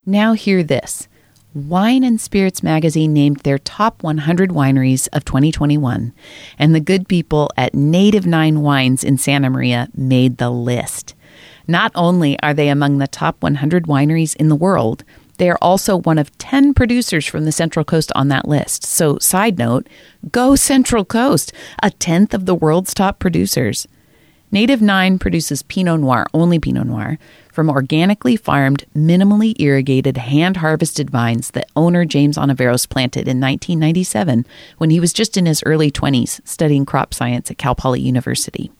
Now, hear this Wine and Spirits magazine named their top 100 wineries of 2021, and the good people at Native Nine Wines in Santa Maria made the list. Not only are they among the top 100 wineries in the world, they are also one of 10 producers from the Central Coast on that list. So, side note, go Central Coast, a tenth of the world's top producers. Native Nine produces Pinot Noir, only Pinot Noir, from organically farmed, minimally irrigated, hand harvested vines that owner James Ontiveros planted in 1997 when he was just in his early 20s studying crop science at Cal Poly University.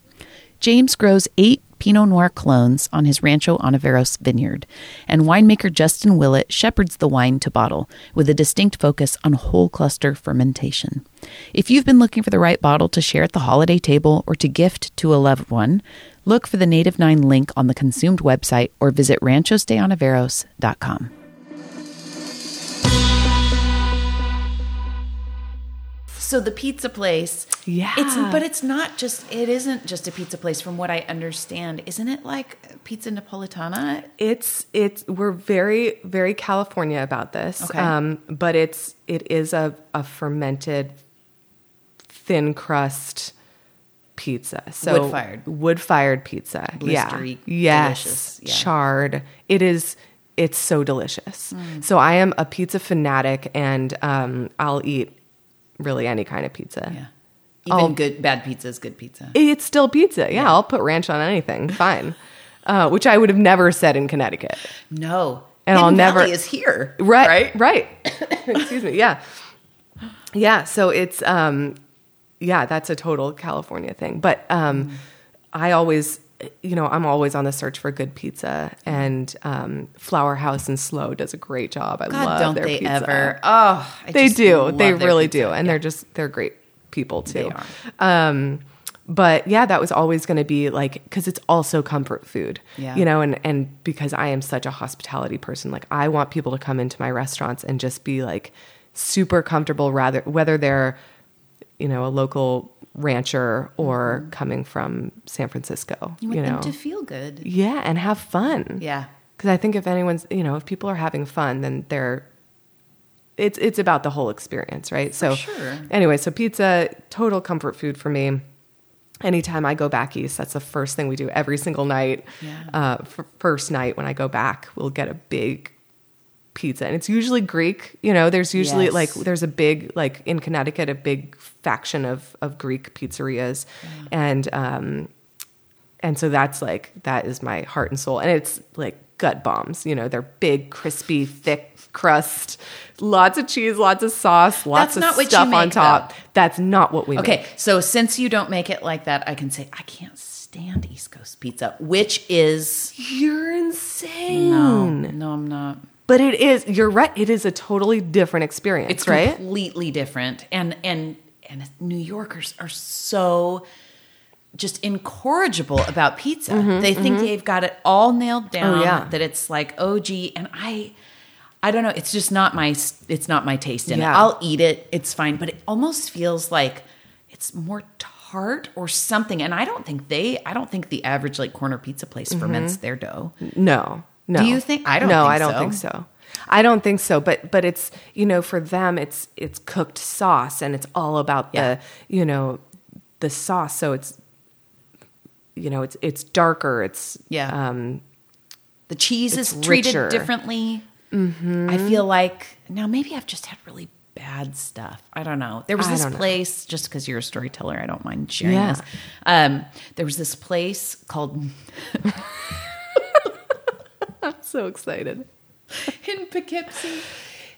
James grows eight Pinot Noir clones on his Rancho Ontiveros vineyard, and winemaker Justin Willett shepherds the wine to bottle with a distinct focus on whole cluster fermentation. If you've been looking for the right bottle to share at the holiday table or to gift to a loved one, look for the Native Nine link on the consumed website or visit ranchosdeontiveros.com. So the pizza place, Yeah. it's but it's not just it isn't just a pizza place from what I understand. Isn't it like pizza napolitana? It's it's we're very very California about this. Okay. Um, but it's it is a a fermented thin crust pizza. So Wood-fired. Wood fired pizza. Blistery, yeah. Yes. yeah. Charred. It is it's so delicious. Mm. So I am a pizza fanatic and um, I'll eat really any kind of pizza. Yeah. Even I'll- good bad pizza is good pizza. It's still pizza. Yeah, I'll put ranch on anything. Fine. Uh, which I would have never said in Connecticut. no. And I'll Hidden never- Valley is here. Right. Right. Excuse me. Yeah. Yeah. So it's um yeah, that's a total California thing. But um I always you know, I'm always on the search for good pizza and um Flour House and SLO does a great job. I God, love don't their they pizza. ever? Oh, I They do. They really pizza. do. And Yeah. they're just they're great people too. Um but yeah, that was always going to be like because it's also comfort food, Yeah. you know, and and because I am such a hospitality person, like I want people to come into my restaurants and just be like super comfortable, rather whether they're you know a local rancher or coming from San Francisco, Mm-hmm. You you, want know, them to feel good. yeah, and have fun, Yeah. because I think if anyone's, you know, if people are having fun, then they're it's it's about the whole experience, right? so sure. anyway, so pizza, total comfort food for me. Anytime I go back east, that's the first thing we do every single night. Yeah. Uh, f- first night when I go back, we'll get a big pizza, and it's usually Greek. You know, there's usually Yes. like there's a big like in Connecticut a big faction of of Greek pizzerias, and um, and so that's like that is my heart and soul. And it's like gut bombs you know they're big crispy thick crust lots of cheese lots of sauce lots That's of stuff on make, top. that's not what we Okay, make. so since you don't make it like that, I can say I can't stand East Coast pizza, which is you're insane. No, no, I'm not. But it is you're right it is a totally different experience It's right completely different, and and and New Yorkers are so just incorrigible about pizza. they think they've got it all nailed down. Mm-hmm, Oh, yeah. that it's like OG, and I. I don't know. It's just not my. It's not my taste in it. I'll eat it. It's fine, but it almost feels like it's more tart or something. And I don't think they. I don't think the average like corner pizza place Mm-hmm. ferments their dough. No, no. Do you think- I don't No, think I don't so. think so. I don't think so. But but it's you know for them it's it's cooked sauce and it's all about Yeah. the you know the sauce. So it's you know it's it's darker. It's Yeah. Um, The cheese is treated richer. differently. I feel like now maybe I've just had really bad stuff. I don't know. There was I this don't know. place, just because you're a storyteller, I don't mind sharing Yeah. this. Um, there was this place called I'm so excited. in Poughkeepsie.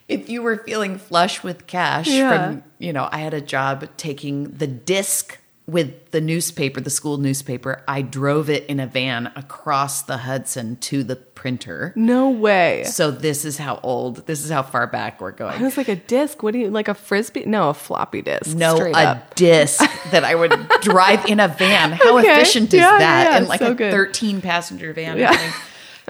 If you were feeling flush with cash Yeah. from, you know, I had a job taking the disc with the newspaper, the school newspaper. I drove it in a van across the Hudson to the printer. No way. So this is how old, this is how far back we're going It was like a disc. What do you like a frisbee? No, a floppy disk. No, a up. disc that I would drive in a van. How Okay. efficient is Yeah, that? yeah, in like so a good. 13 passenger van. Yeah.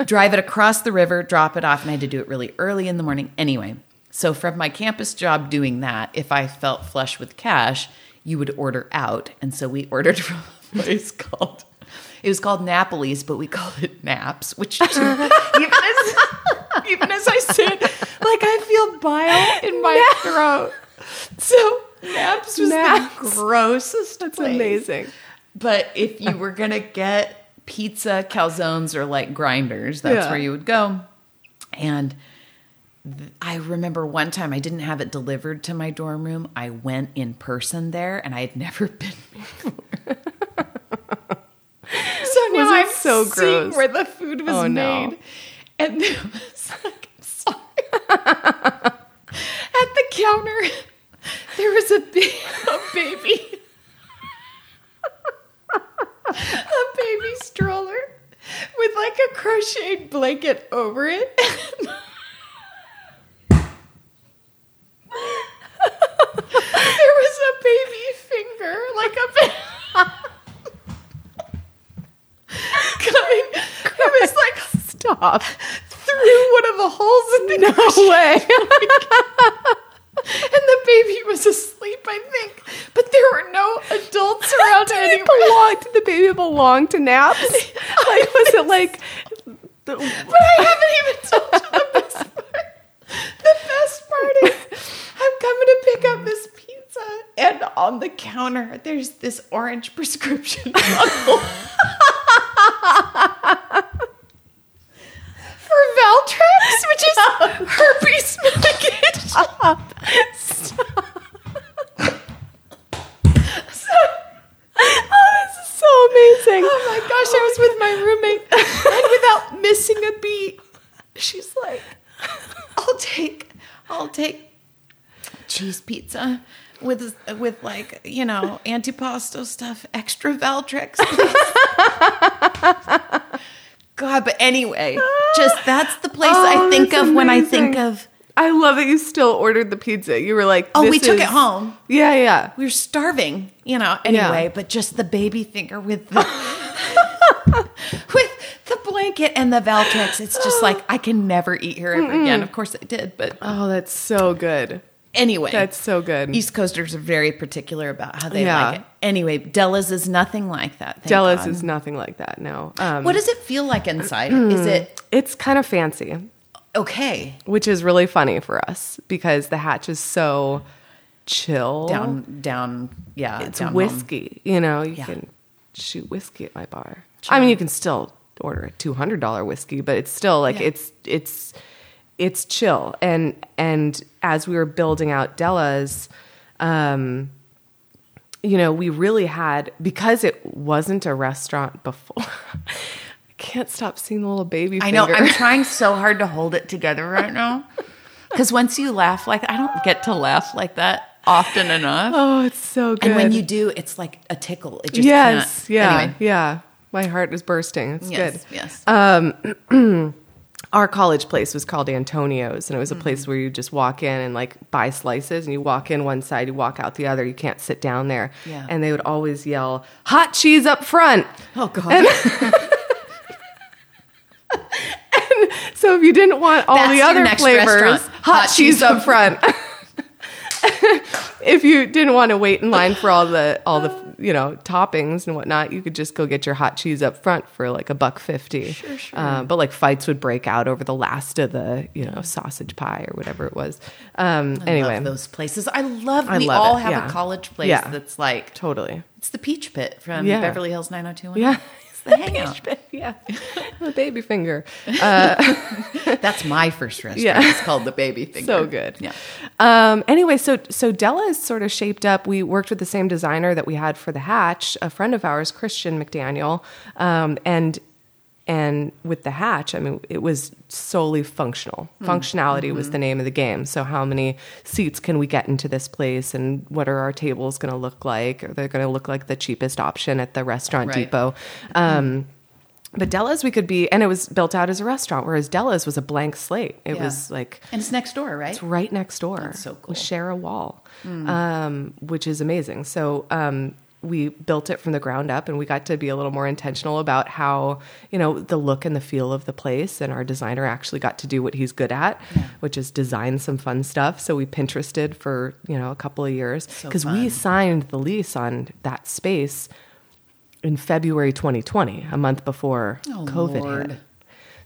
Drive it across the river, drop it off, and I had to do it really early in the morning. Anyway, so from my campus job doing that, if I felt flush with cash, you would order out. And so we ordered from a place called, it was called Napoli's, but we called it Naps, which even as, even as I said, like I feel bile in my throat. So Naps was Naps. the grossest That's place. amazing. But if you were gonna get pizza, calzones, or like grinders, that's Yeah. where you would go. And th- I remember one time I didn't have it delivered to my dorm room. I went in person there, and I had never been before. so now Was I'm so seeing gross? where the food was Oh, no. made, and there was like, I'm sorry. At the counter, there was a, ba- a baby a baby stroller with like a crocheted blanket over it. there was a baby finger, like a ba- coming. It was like Stop. through one of the holes in the No way. and the baby was asleep, I think. out Did it belong? Did the baby belong to naps? Like, was it like? But I haven't even told you the best part. The best part is I'm coming to pick up this pizza, and on the counter there's this orange prescription bottle for Valtrex, which is herpes medication. oh, this is so amazing. Oh my gosh, I was with my roommate, and without missing a beat, she's like, "I'll take, I'll take cheese pizza with like you know antipasto stuff, extra Valtrex." God, but anyway, just that's the place Oh, I think of when I think of. I love that you still ordered the pizza. You were like, Oh, we took it home. Yeah, yeah. We were starving, you know. Yeah. Anyway, but just the baby finger with the with the blanket and the Valtrex. It's just like I can never eat here ever again. Of course, I did, but Oh, that's so good. Anyway, That's so good. East Coasters are very particular about how they Yeah. like it. Anyway, Della's is nothing like that. Jealous God. is nothing like that. No. Um, What does it feel like inside? is it it's kind of fancy, okay? which is really funny for us because the hatch is so chill. Down, down, yeah. it's down home. whiskey. You know, you Yeah. can shoot whiskey at my bar. I mean, you can still order a two hundred dollar whiskey, but it's still like Yeah. it's it's it's chill. And and as we were building out Della's, um, you know, we really had because it wasn't a restaurant before. I can't stop seeing the little baby. I know. I'm trying so hard to hold it together right now. Because once you laugh like I don't get to laugh like that often enough. oh, it's so good. and when you do, it's like a tickle. It just yes, yeah, Anyway, yeah. My heart is bursting. It's yes, good. yes. our college place was called Antonio's, and it was a Mm-hmm. place where you just walk in and like buy slices, and you walk in one side, you walk out the other. You can't sit down there. Yeah. And they would always yell, "Hot cheese up front!" oh God. And so if you didn't want all That's the other flavors, restaurant. hot, cheese up front. if you didn't want to wait in line for all the all the you know toppings and whatnot, you could just go get your hot cheese up front for like a buck fifty. Sure, sure. Uh, but like fights would break out over the last of the you know sausage pie or whatever it was. Um, I anyway, love those places. I love. I we love all it, have yeah. a college place Yeah. that's like totally. it's the Peach Pit from Yeah. Beverly Hills 90210. Yeah. The hangout. yeah, a baby finger. That's my first restaurant. Yeah. It's called the Baby Finger. So good. Yeah. Um, anyway, so so Della is sort of shaped up. We worked with the same designer that we had for the hatch, a friend of ours, Christian McDaniel, um, and and with the hatch, I mean, it was solely functional. Functionality was the name of the game. So, how many seats can we get into this place, and what are our tables going to look like? Are they going to look like the cheapest option at the restaurant Right. depot? Um, but Della's, we could be, and it was built out as a restaurant, whereas Della's was a blank slate. It Yeah. was like And it's next door, right? it's right next door. That's so cool. We share a wall, um, which is amazing. So um, we built it from the ground up, and we got to be a little more intentional about how you know the look and the feel of the place. And our designer actually got to do what he's good at, which is design some fun stuff. So we Pinterested for you know a couple of years So because we signed the lease on that space in February 2020, a month before Oh, COVID Lord. hit.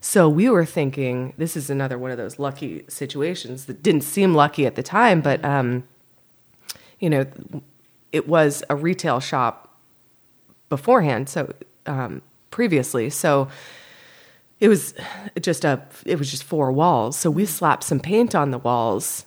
So we were thinking this is another one of those lucky situations that didn't seem lucky at the time, but um, you know, it was a retail shop beforehand. So um, previously, so it was just a it was just four walls. So we slapped some paint on the walls,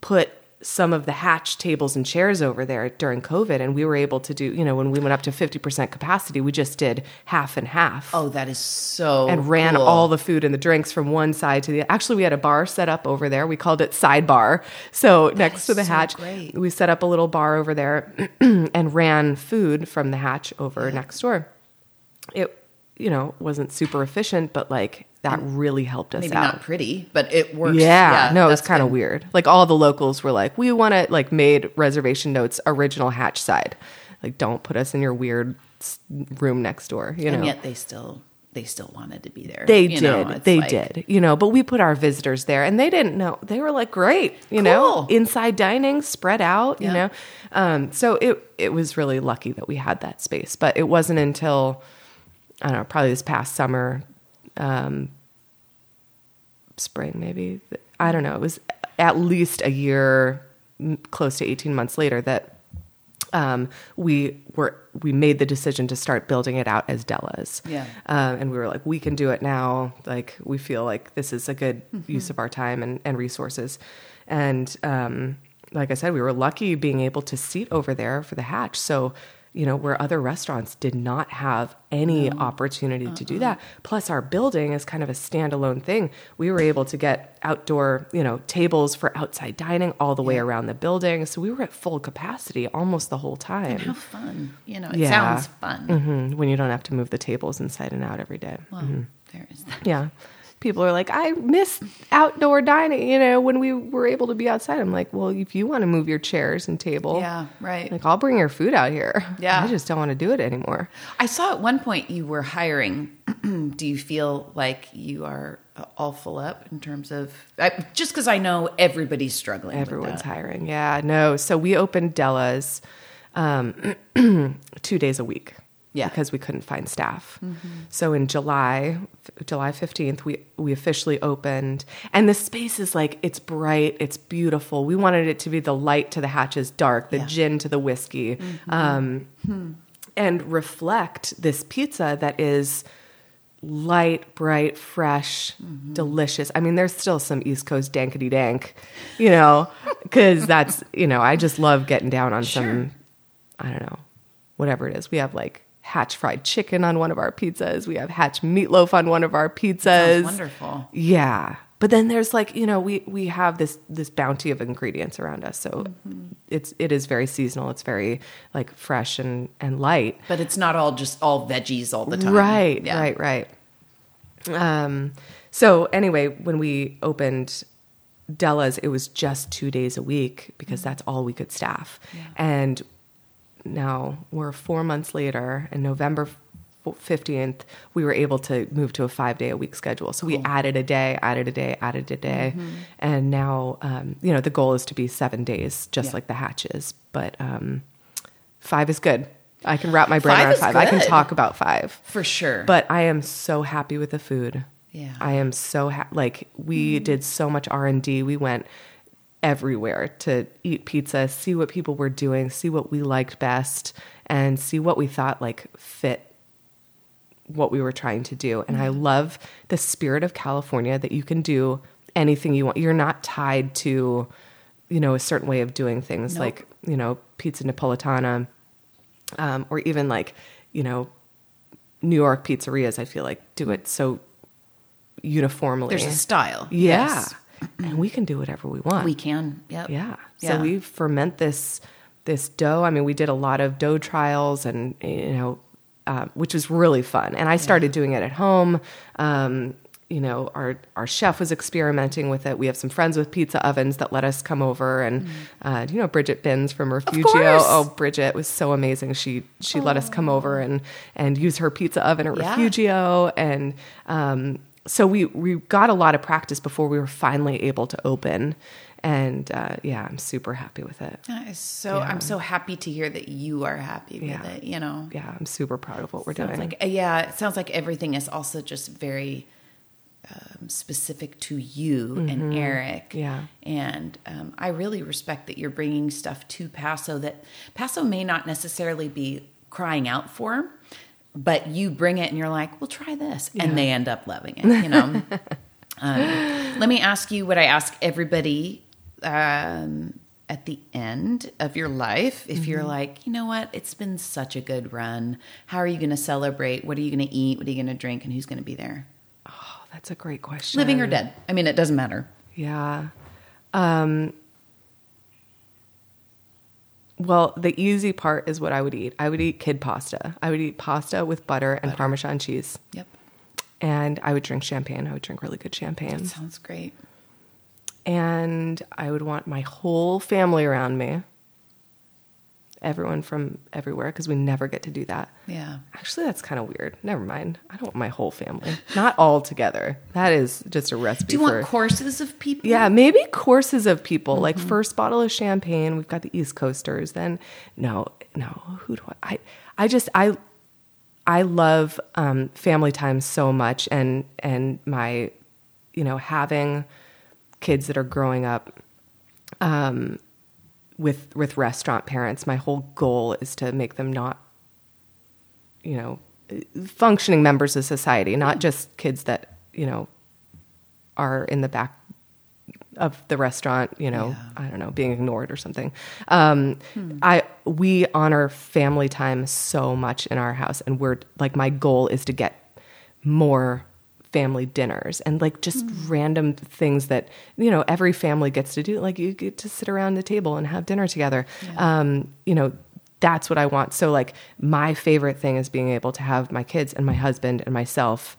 put some of the hatch tables and chairs over there during COVID, and we were able to do you know when we went up to fifty percent capacity, we just did half and half. Oh, that is so and ran cool. all the food and the drinks from one side to the actually we had a bar set up over there. We called it sidebar. So next to the so hatch great. we set up a little bar over there and ran food from the hatch over next door. It you know wasn't super efficient but like that really helped us maybe out not pretty, but it works. yeah, no, it was kind of weird. Like all the locals were like, "We want to like made reservation notes original hatch side. Like, don't put us in your weird room next door." You know, And yet they still they still wanted to be there. They You did. know, they like- did. You know, but we put our visitors there and they didn't know. They were like, great, you know, inside dining, spread out, you know. Um, so it it was really lucky that we had that space. But it wasn't until I don't know, probably this past summer, um, spring maybe. I don't know. It was at least a year, close to 18 months later that um, we were we made the decision to start building it out as Della's. Yeah. Um, and we were like, we can do it now. Like we feel like this is a good Mm-hmm. use of our time and, and resources. And um, like I said, we were lucky being able to seat over there for the hatch. So you know where other restaurants did not have any opportunity to do that. Plus, our building is kind of a standalone thing. We were able to get outdoor, you know, tables for outside dining all the way around the building. So we were at full capacity almost the whole time. How fun. You know, it Yeah. sounds fun. hmm when you don't have to move the tables inside and out every day. Well, there is that. Yeah. People are like, I miss outdoor dining, you know, when we were able to be outside. I'm like, well, if you want to move your chairs and table, Yeah, right. like I'll bring your food out here. Yeah. I just don't want to do it anymore. I saw at one point you were hiring. Do you feel like you are uh, all full up in terms of I, just because I know everybody's struggling. with Everyone's hiring. Yeah, no. So we opened Della's um, two days a week. Yeah. Because we couldn't find staff. Mm-hmm. So in July, f- July 15th, we, we officially opened. And the space is like, it's bright, it's beautiful. We wanted it to be the light to the hatches, dark, the Yeah. gin to the whiskey, mm-hmm. um, hmm. and reflect this pizza that is light, bright, fresh, mm-hmm. delicious. I mean, there's still some East Coast dankety dank, you know, because that's, you know, I just love getting down on some, I don't know, whatever it is. We have like hatch fried chicken on one of our pizzas, we have hatch meatloaf on one of our pizzas. Wonderful. Yeah. But then there's like, you know, we we have this this bounty of ingredients around us. So it's it is very seasonal. It's very like fresh and and light. But it's not all just all veggies all the time. Right, Yeah. right, right. Um, so anyway, when we opened Della's, it was just two days a week because Mm-hmm. that's all we could staff. And now we're four months later, and November fifteenth, we were able to move to a five day a week schedule. So we added a day, added a day, added a day, Mm-hmm. and now um, you know the goal is to be seven days, just Yeah. like the hatches. But um, five is good. I can wrap my brain Five around five. I can talk about five. For sure. But I am so happy with the food. Yeah. I am so ha- like we did so much R and D. We went everywhere to eat pizza, see what people were doing, see what we liked best, and see what we thought like fit what we were trying to do. And I love the spirit of California that you can do anything you want. You're not tied to, you know, a certain way of doing things Nope. like, you know, pizza napolitana, um, or even like, you know, New York pizzerias, I feel like do it so uniformly. There's a style. yeah. Yes. And we can do whatever we want. We can. Yep. Yeah. So Yeah. we ferment this this dough. I mean, we did a lot of dough trials, and you know, uh, which was really fun. And I started doing it at home. Um, you know, our our chef was experimenting with it. We have some friends with pizza ovens that let us come over, and uh, you know, Bridget Bins from Refugio. Oh, Bridget was so amazing. She she let us come over and and use her pizza oven at Yeah. Refugio, and um, so we we got a lot of practice before we were finally able to open. And uh, yeah, I'm super happy with it. That is so. I'm so happy to hear that you are happy with Yeah. it. You know. Yeah, I'm super proud of what we're Sounds doing. like uh, yeah. It sounds like everything is also just very um, specific to you and Eric. Mm-hmm. Yeah. And um, I really respect that you're bringing stuff to Paso that Paso may not necessarily be crying out for, but you bring it and you're like, well, try this. And they end up loving it, you know? um, let me ask you what I ask everybody um, at the end of your life. If you're like, you know what, it's been such a good run. How are you going to celebrate? What are you going to eat? What are you going to drink? And who's going to be there? oh, that's a great question. Living or dead? I mean, it doesn't matter. Yeah. Um, well, the easy part is what I would eat. I would eat kid pasta. I would eat pasta with butter and Parmesan cheese. Yep. And I would drink champagne. I would drink really good champagne. Sounds great. And I would want my whole family around me. Everyone from everywhere because we never get to do that. Yeah. Actually, that's kind of weird. Never mind. I don't want my whole family, not all together. That is just a recipe Do you for. want courses of people? yeah, maybe courses of people. Like first bottle of champagne. We've got the East Coasters. Then no, no. Who do I? I, I just I I love um, family time so much, and and my, you know, having kids that are growing up um, with with restaurant parents. My whole goal is to make them not, you know, functioning members of society, not just kids that you know are in the back of the restaurant, you know, I don't know, being ignored or something. Um, I we honor family time so much in our house, and we're like my goal is to get more family dinners and like just random things that you know every family gets to do. Like you get to sit around the table and have dinner together. Um, you know. That's what I want. So, like, my favorite thing is being able to have my kids and my husband and myself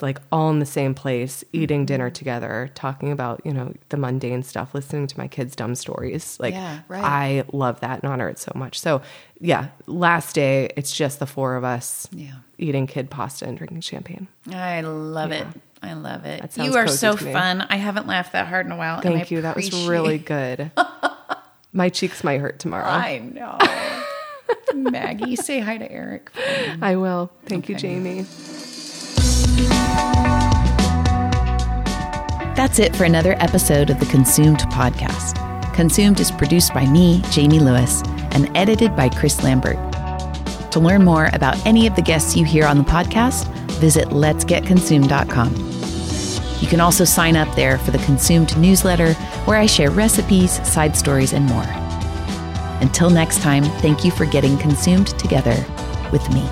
like all in the same place, eating mm-hmm. dinner together, talking about, you know, the mundane stuff, listening to my kids' dumb stories. Like Yeah, right. I love that and honor it so much. So yeah, last day it's just the four of us Yeah. eating kid pasta and drinking champagne. I love it. I love it. You are so fun. I haven't laughed that hard in a while. Thank you. That was really good. my cheeks might hurt tomorrow. I know. Maggie, say hi to Eric. I will. Thank you, Jamie. That's it for another episode of the Consumed podcast. Consumed is produced by me, Jamie Lewis, and edited by Chris Lambert. To learn more about any of the guests you hear on the podcast, visit letsgetconsumed.com. You can also sign up there for the Consumed newsletter, where I share recipes, side stories, and more. Until next time, thank you for getting consumed together with me.